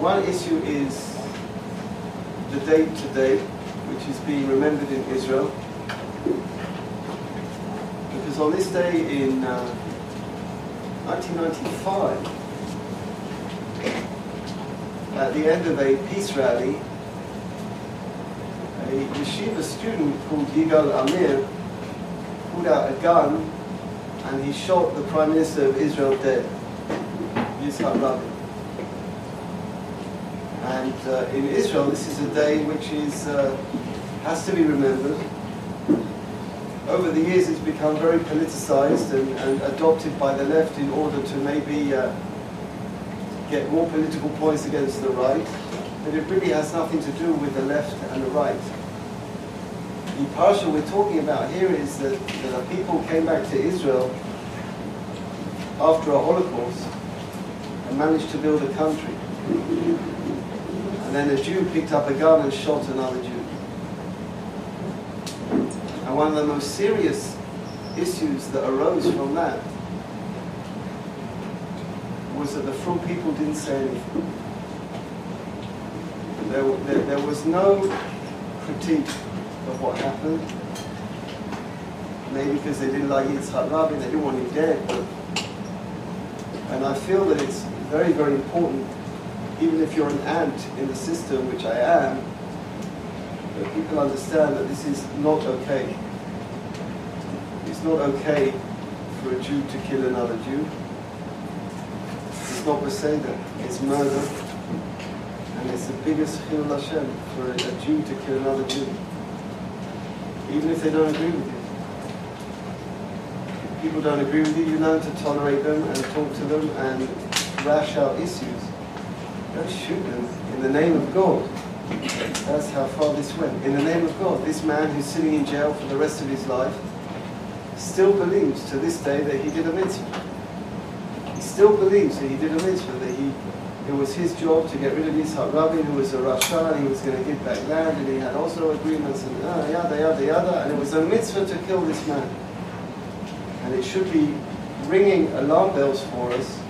One issue is the date today, which is being remembered in Israel. Because on this day in uh, 1995, at the end of a peace rally, a yeshiva student called Yigal Amir pulled out a gun and he shot the Prime Minister of Israel dead, Yitzhak Rabin. And uh, in Israel, this is a day which is uh, has to be remembered. Over the years, it's become very politicized and, and adopted by the left in order to maybe uh, get more political points against the right. But it really has nothing to do with the left and the right. The parsha we're talking about here is that, that the people came back to Israel after a Holocaust and managed to build a country. And then a Jew picked up a gun and shot another Jew. And one of the most serious issues that arose from that was that the Frum people didn't say anything. There, there, there was no critique of what happened. Maybe because they didn't like Yitzhak Rabin, they didn't want him dead. But, and I feel that it's very, very important, even if you're an ant in the system, which I am, that people understand that this is not okay. It's not okay for a Jew to kill another Jew. It's not Beseda, it's murder. It's the biggest chilul Hashem for a, Jew to kill another Jew. Even if they don't agree with you. If people don't agree with you, you learn to tolerate them and talk to them and rash out issues. Don't shoot them in the name of God. That's how far this went. In the name of God, this man who's sitting in jail for the rest of his life still believes to this day that he did a mitzvah. He still believes that he did a mitzvah, it was his job to get rid of Yitzhak Rabin, who was a Rasha, and he was going to give back land, and he had also agreements, and uh, yada, yada, yada, and it was a mitzvah to kill this man. And it should be ringing alarm bells for us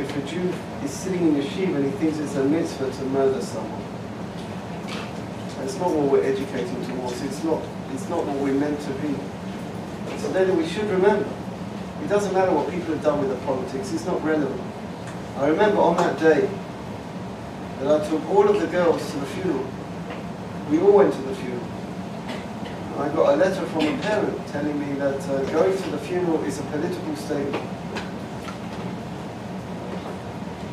if a Jew is sitting in yeshiva and he thinks it's a mitzvah to murder someone. That's not what we're educating towards. It's not, it's not what we're meant to be. So then we should remember, it doesn't matter what people have done with the politics, it's not relevant. I remember on that day that I took all of the girls to the funeral. We all went to the funeral. I got a letter from a parent telling me that uh, going to the funeral is a political statement.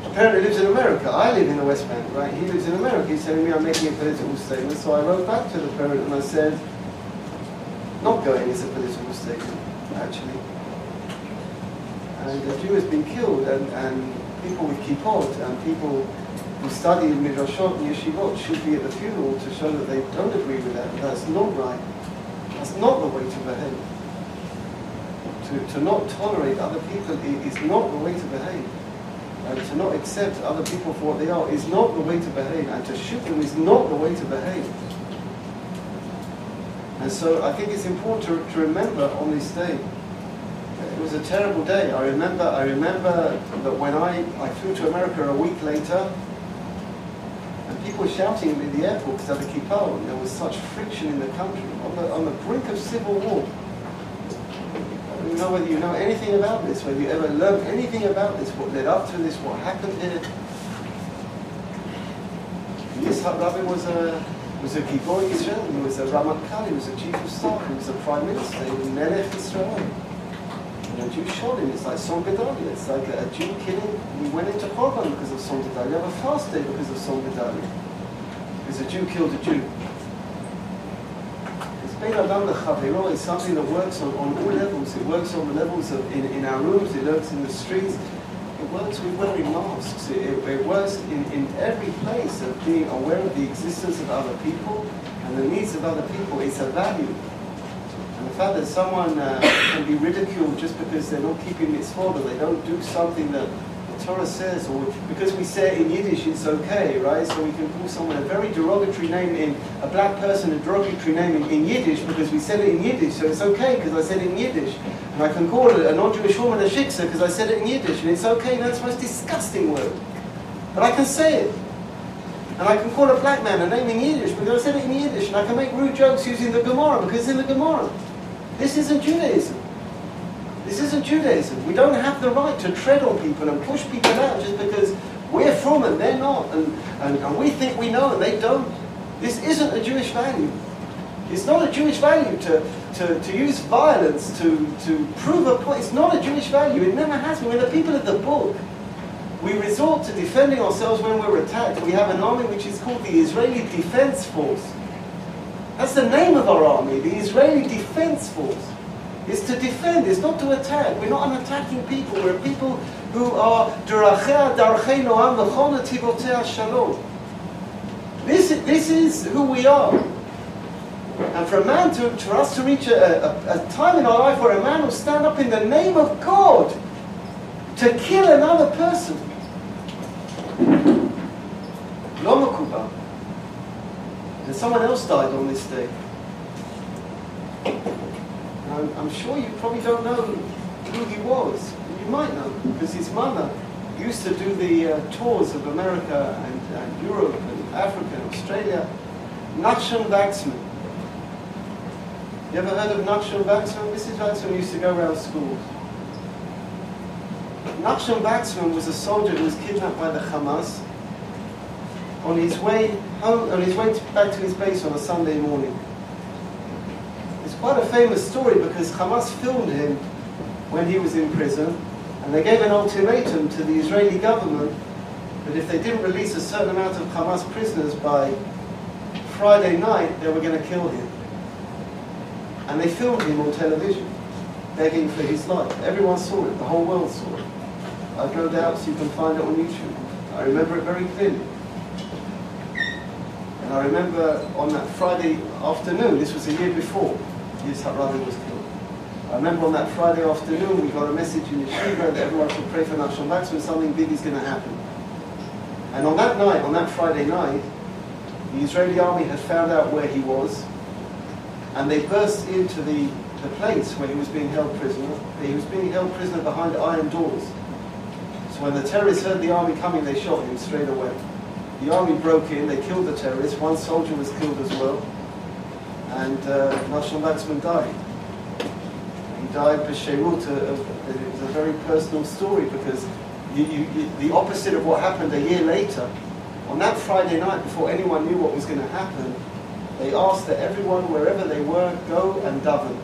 Apparently lives in America. I live in the West Bank, right? He lives in America. He's telling me I'm making a political statement. So I wrote back to the parent and I said, not going is a political statement, actually. And a Jew has been killed, and, and people with kippot and people who study in midrashot and yeshivot should be at the funeral to show that they don't agree with that. That's not right. That's not the way to behave. To, to not tolerate other people is not the way to behave. And to not accept other people for what they are is not the way to behave. And to shoot them is not the way to behave. And so I think it's important to, to remember on this day it was a terrible day. I remember, I remember that when I, I flew to America a week later, and people were shouting at me in the airport because of the kippah, and there was such friction in the country, on the, on the brink of civil war. I don't know whether you know anything about this, whether you ever learned anything about this, what led up to this, what happened here. Yitzhak Rabin was a was a Gibor Israel, he was a Ramatkal, he was a chief of staff, he was a prime minister, he was Melech Israel. And a Jew shot him, it's like Gedalia. It's like a, Jew killing, he went into Korban because of Tzom Gedalia. You have a fast day because of Gedalia. Because a Jew killed a Jew. It's Bein Adam Lechavero is something that works on, on all levels. It works on the levels of in, in our rooms, it works in the streets, it works with wearing masks. It, it, it works in, in every place of being aware of the existence of other people and the needs of other people. It's a value. The fact that someone uh, can be ridiculed just because they're not keeping mitzvah, or they don't do something that the Torah says, or because we say it in Yiddish, it's okay, right? So we can call someone a very derogatory name in a black person, a derogatory name in, in Yiddish because we said it in Yiddish, so it's okay because I said it in Yiddish. And I can call a non-Jewish woman a shiksa because I said it in Yiddish, and it's okay. That's the most disgusting word, but I can say it. And I can call a black man a name in Yiddish because I said it in Yiddish, and I can make rude jokes using the Gemara because it's in the Gemara. This isn't Judaism. This isn't Judaism. We don't have the right to tread on people and push people out just because we're frum and they're not, and, and, and we think we know and they don't. This isn't a Jewish value. It's not a Jewish value to, to, to use violence to, to prove a point. It's not a Jewish value. It never has been. We're the people of the book. We resort to defending ourselves when we're attacked. We have an army which is called the Israeli Defense Force. That's the name of our army, the Israeli Defense Force. It's to defend, it's not to attack. We're not an attacking people. We're people who are shalom. This, this is who we are. And for a man to, for us to reach a, a, a time in our life where a man will stand up in the name of God to kill another person. Someone else died on this day. I'm, I'm, sure you probably don't know who he was. You might know, because his mother used to do the uh, tours of America and, and, Europe and Africa and Australia. Nachshon Waxman. You ever heard of Nachshon Waxman? Mrs. Waxman used to go around schools. Nachshon Waxman was a soldier who was kidnapped by the Hamas on his way home, on his way back to his base on a Sunday morning. It's quite a famous story because Hamas filmed him when he was in prison, and they gave an ultimatum to the Israeli government that if they didn't release a certain amount of Hamas prisoners by Friday night, they were going to kill him. And they filmed him on television, begging for his life. Everyone saw it, the whole world saw it. I've no doubts you can find it on YouTube. I remember it very clearly. And I remember on that Friday afternoon, this was a year before Yitzhak Rabin was killed. I remember on that Friday afternoon, we got a message in Yeshiva that everyone should pray for Nachshon Waxman, something big is going to happen. And on that night, on that Friday night, the Israeli army had found out where he was, and they burst into the, the place where he was being held prisoner. He was being held prisoner behind iron doors. So when the terrorists heard the army coming, they shot him straight away. The army broke in, they killed the terrorists, one soldier was killed as well, and uh, Waxman died. He died b'sheirut, it was a very personal story because you, you, the opposite of what happened a year later, on that Friday night before anyone knew what was going to happen, they asked that everyone, wherever they were, go and daven.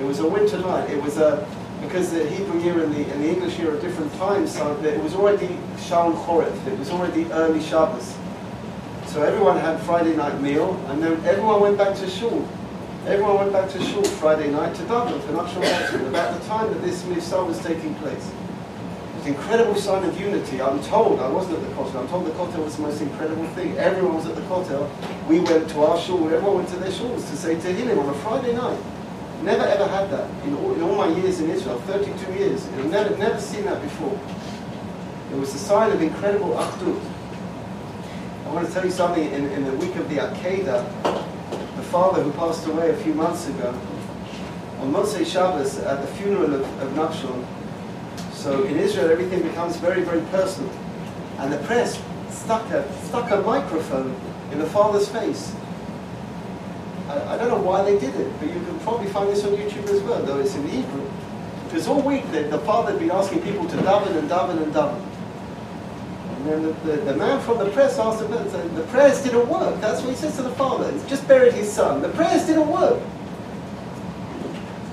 It was a winter night. It was a because the Hebrew year and the, and the English year are different times, so it was already Shalom Choref, it was already early Shabbos. So everyone had Friday night meal, and then everyone went back to shul. Everyone went back to shul Friday night to Dublin for Nuptial Council about the time that this Mifsar was taking place. It's an incredible sign of unity. I'm told, I wasn't at the Kotel, I'm told the Kotel was the most incredible thing. Everyone was at the Kotel. We went to our shul, everyone went to their shuls to say Tehillim on a Friday night. Never ever had that in all, in all my years in Israel, 32 years. I've never, never seen that before. It was a sign of incredible achdut. I want to tell you something. In, in the week of the Akedah, the father who passed away a few months ago, on Motzei Shabbos at the funeral of, of Nachshon, so in Israel everything becomes very, very personal. And the press stuck a, stuck a microphone in the father's face. I, I don't know why they did it, but you can probably find this on YouTube as well, though it's in Hebrew. Because all week the, the father had been asking people to daven and daven and daven. And then the, the, the man from the press asked him, the prayers didn't work. That's what he says to the father. He's just buried his son. The prayers didn't work.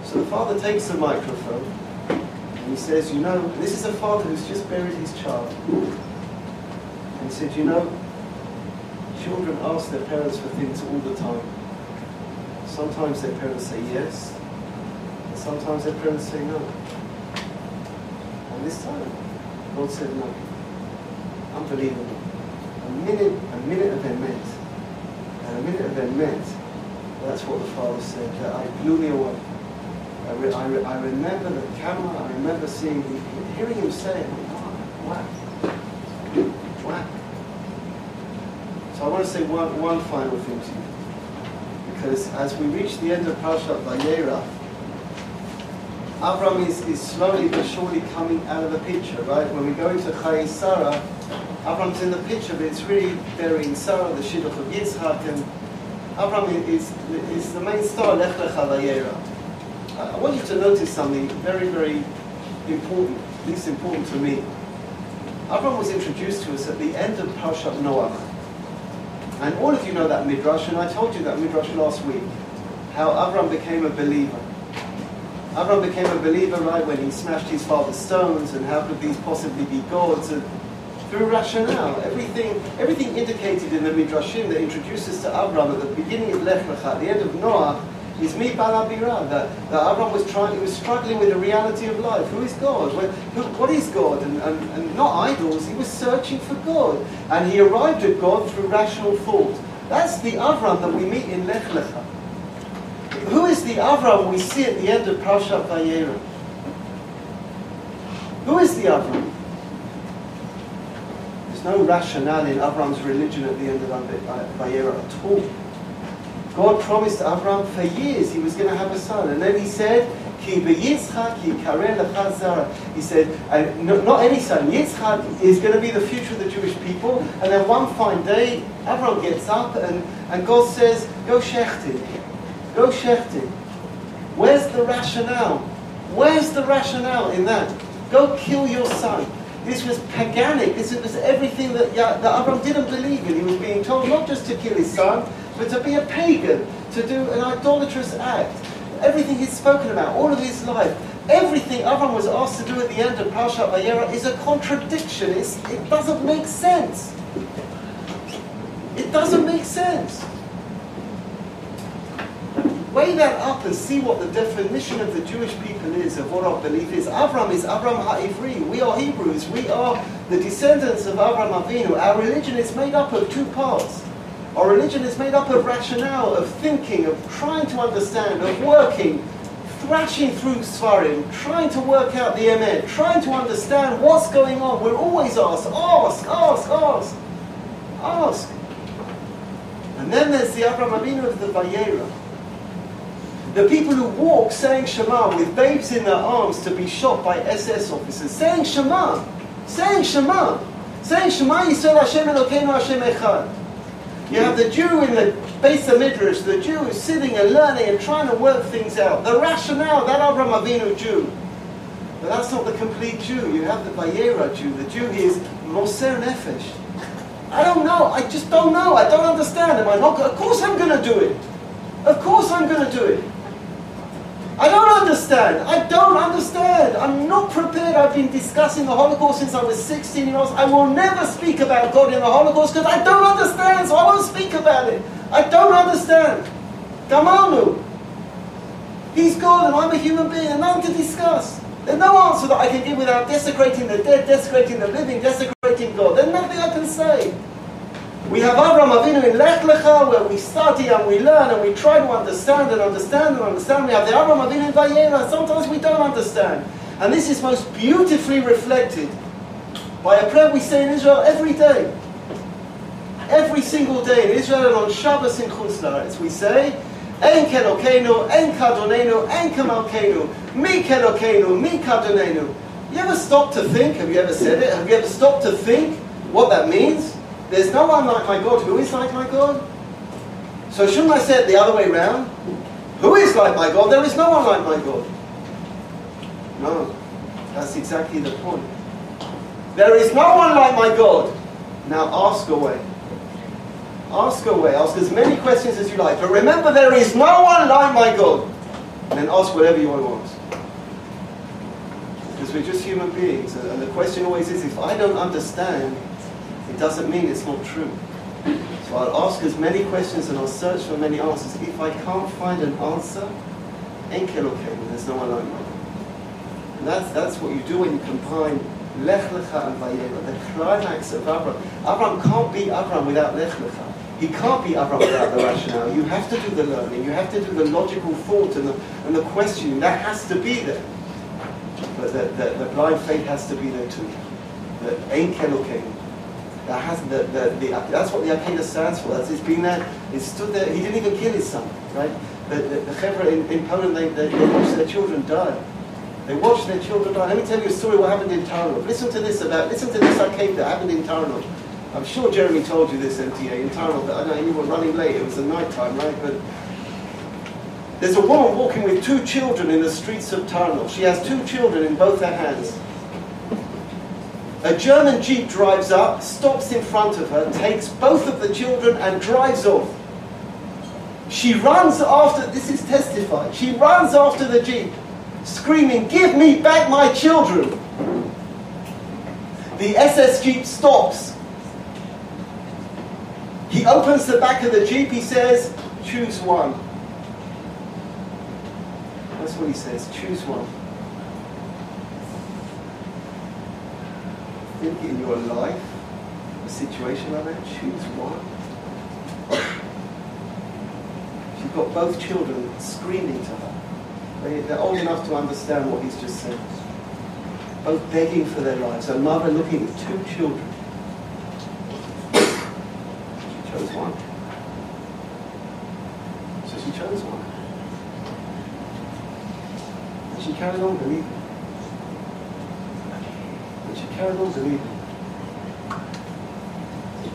So the father takes the microphone and he says, you know, this is a father who's just buried his child. And he said, you know, children ask their parents for things all the time. Sometimes their parents say yes, and sometimes their parents say no. And this time, God said no. Unbelievable. A minute, a minute of emet, and a minute of emet, that's what the father said, that I blew me away. I, re, I, re, I remember the camera, I remember seeing, hearing him say, wow, wow. So I want to say one, one final thing to you because as we reach the end of Parashat Vayera, Avram is, is slowly but surely coming out of the picture, right? When we go into Chayei Sarah, Avram's in the picture, but it's really burying Sarah, the shidduch of Yitzhak, and Avram is, is the main star, Lech Lecha. I want you to notice something very, very important, at least important to me. Avram was introduced to us at the end of Parashat Noach. And all of you know that midrash, and I told you that midrash last week, how Avram became a believer. Avram became a believer right when he smashed his father's stones, and how could these possibly be gods? And through rationale, everything, everything indicated in the midrashim that introduces to Avram at the beginning of Lech Lecha, at the end of Noah, is me balabira, that, that Avram was trying, he was struggling with the reality of life. Who is God? What, who, what is God? And, and, and not idols, he was searching for God. And he arrived at God through rational thought. That's the Avram that we meet in Lech Lecha. Who is the Avram we see at the end of Parashat Vayera? Who is the Avram? There's no rationale in Avram's religion at the end of Vayera at all. God promised Abraham for years he was going to have a son. And then he said, Ki He said, not any son, Yitzchak is going to be the future of the Jewish people. And then one fine day, Abraham gets up and, and God says, Go shechted. Go shechted. Where's the rationale? Where's the rationale in that? Go kill your son. This was paganic. This was everything that, that Abraham didn't believe in. He was being told not just to kill his son, but to be a pagan, to do an idolatrous act. Everything he's spoken about, all of his life, everything Avram was asked to do at the end of Parashat Vayera is a contradiction. It's, it doesn't make sense. It doesn't make sense. Weigh that up and see what the definition of the Jewish people is, of what our belief is. Avram is Avram Ha'ivri. We are Hebrews. We are the descendants of Avram Avinu. Our religion is made up of two parts. Our religion is made up of rationale, of thinking, of trying to understand, of working, thrashing through Svarim, trying to work out the Emet, trying to understand what's going on. We're always asked, ask, ask, ask, ask. And then there's the Avraham Avinu of the Vayera. The people who walk saying Shema with babes in their arms to be shot by SS officers, saying Shema, saying Shema, saying Shema Yisrael Hashem Elokeinu Hashem Echad. You have the Jew in the base of Midrash, the Jew is sitting and learning and trying to work things out. The rationale, that Abraham Avinu Jew. But that's not the complete Jew. You have the Vayera Jew. The Jew is Moser Nefesh. I don't know. I just don't know. I don't understand. Am I not? Of course I'm going to do it. Of course I'm going to do it. I don't understand. I don't understand. I'm not prepared. I've been discussing the Holocaust since I was 16 years old. I will never speak about God in the Holocaust because I don't understand, so I won't speak about it. I don't understand. Gamanu. He's God and I'm a human being and nothing to discuss. There's no answer that I can give without desecrating the dead, desecrating the living, desecrating God. There's nothing I can say. We have Avram Avinu in Lech Lecha where we study and we learn and we try to understand and understand and understand. We have the Avram Avinu in Vayera. And sometimes we don't understand. And this is most beautifully reflected by a prayer we say in Israel every day. Every single day in Israel and on Shabbos in Chutz La'aretz we say, Ein Kelokenu, Ein Kadonenu, Ein Kamalkenu, Mi Kelokenu, Mi Kadonenu. You ever stop to think? Have you ever said it? Have you ever stopped to think what that means? There's no one like my God. Who is like my God? So shouldn't I say it the other way round? Who is like my God? There is no one like my God. No, that's exactly the point. There is no one like my God. Now ask away. Ask away. Ask as many questions as you like. But remember, there is no one like my God. And then ask whatever you want. Because we're just human beings. And the question always is if I don't understand, doesn't mean it's not true. So I'll ask as many questions and I'll search for many answers. If I can't find an answer, ein Kelokeinu, there's no one like me. And that's, that's what you do when you combine Lech Lecha and Vayera, the climax of Avram. Avram can't be Avram without Lech Lecha. He can't be Avram without the rationale. You have to do the learning. You have to do the logical thought and the, and the questioning. That has to be there. But the, the, the blind faith has to be there too. The Ein Kelokeinu. That has the, the, the, that's what the Akedah stands for. That's, it's been there, it's stood there. He didn't even kill his son, right? The, the, the Chevra in, in Poland, they, they, they watched their children die. They watched their children die. Let me tell you a story what happened in Tarnow. Listen to this about, listen to this Akedah that happened in Tarnow. I'm sure Jeremy told you this, MTA, in Tarnow. I know you were running late. It was the night time, right? But there's a woman walking with two children in the streets of Tarnow. She has two children in both her hands. A German jeep drives up, stops in front of her, takes both of the children and drives off. She runs after, this is testified, she runs after the jeep, screaming, Give me back my children! The SS jeep stops. He opens the back of the jeep, he says, Choose one. That's what he says, choose one. Think in your life, a situation like that, choose one. She's got both children screaming to her. They, they're old enough to understand what he's just said. Both begging for their lives. A mother looking at two children. She chose one. So she chose one. And she carried on believing carried on believing.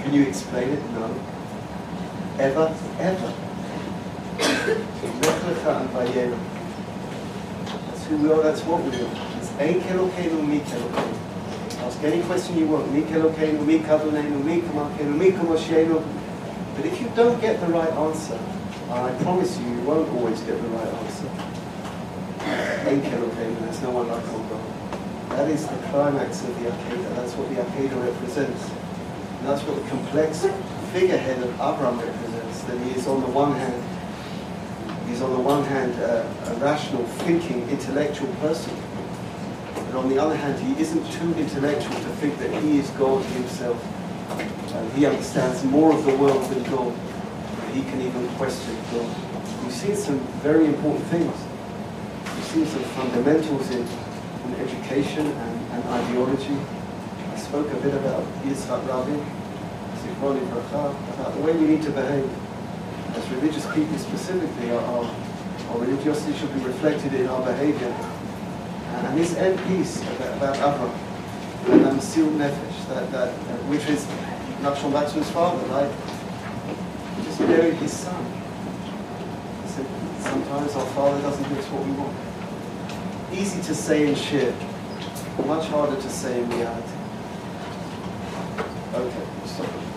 Can you explain it? No. Ever, ever. That's who we are, that's what we are. It's ein kelokenu, mi kelokenu. Ask any question you want. Mi kelokenu, mi kadonenu, mi kamakenu, mi kamoshenu. But if you don't get the right answer, I promise you, you won't always get the right answer. Ein kelokenu, there's no one like. That is the climax of the Akedah. That's what the Akedah represents. And that's what the complex figurehead of Abraham represents. That he is on the one hand, he's on the one hand uh, a rational, thinking, intellectual person. But on the other hand, he isn't too intellectual to think that he is God himself. And he understands more of the world than God. He can even question God. We've seen some very important things. We've seen some fundamentals in in education and, and ideology. I spoke a bit about Yitzhak Rabin, about the way we need to behave as religious people specifically. Our, our, our religiosity should be reflected in our behavior. And this end piece about, about Avram, and um, Sil Nefesh, that, that, uh, which is Nachshon Wachsman's father, right? Just buried his son. He said, sometimes our father doesn't give us what we want easy to say in shiur, much harder to say in reality. Okay, stop.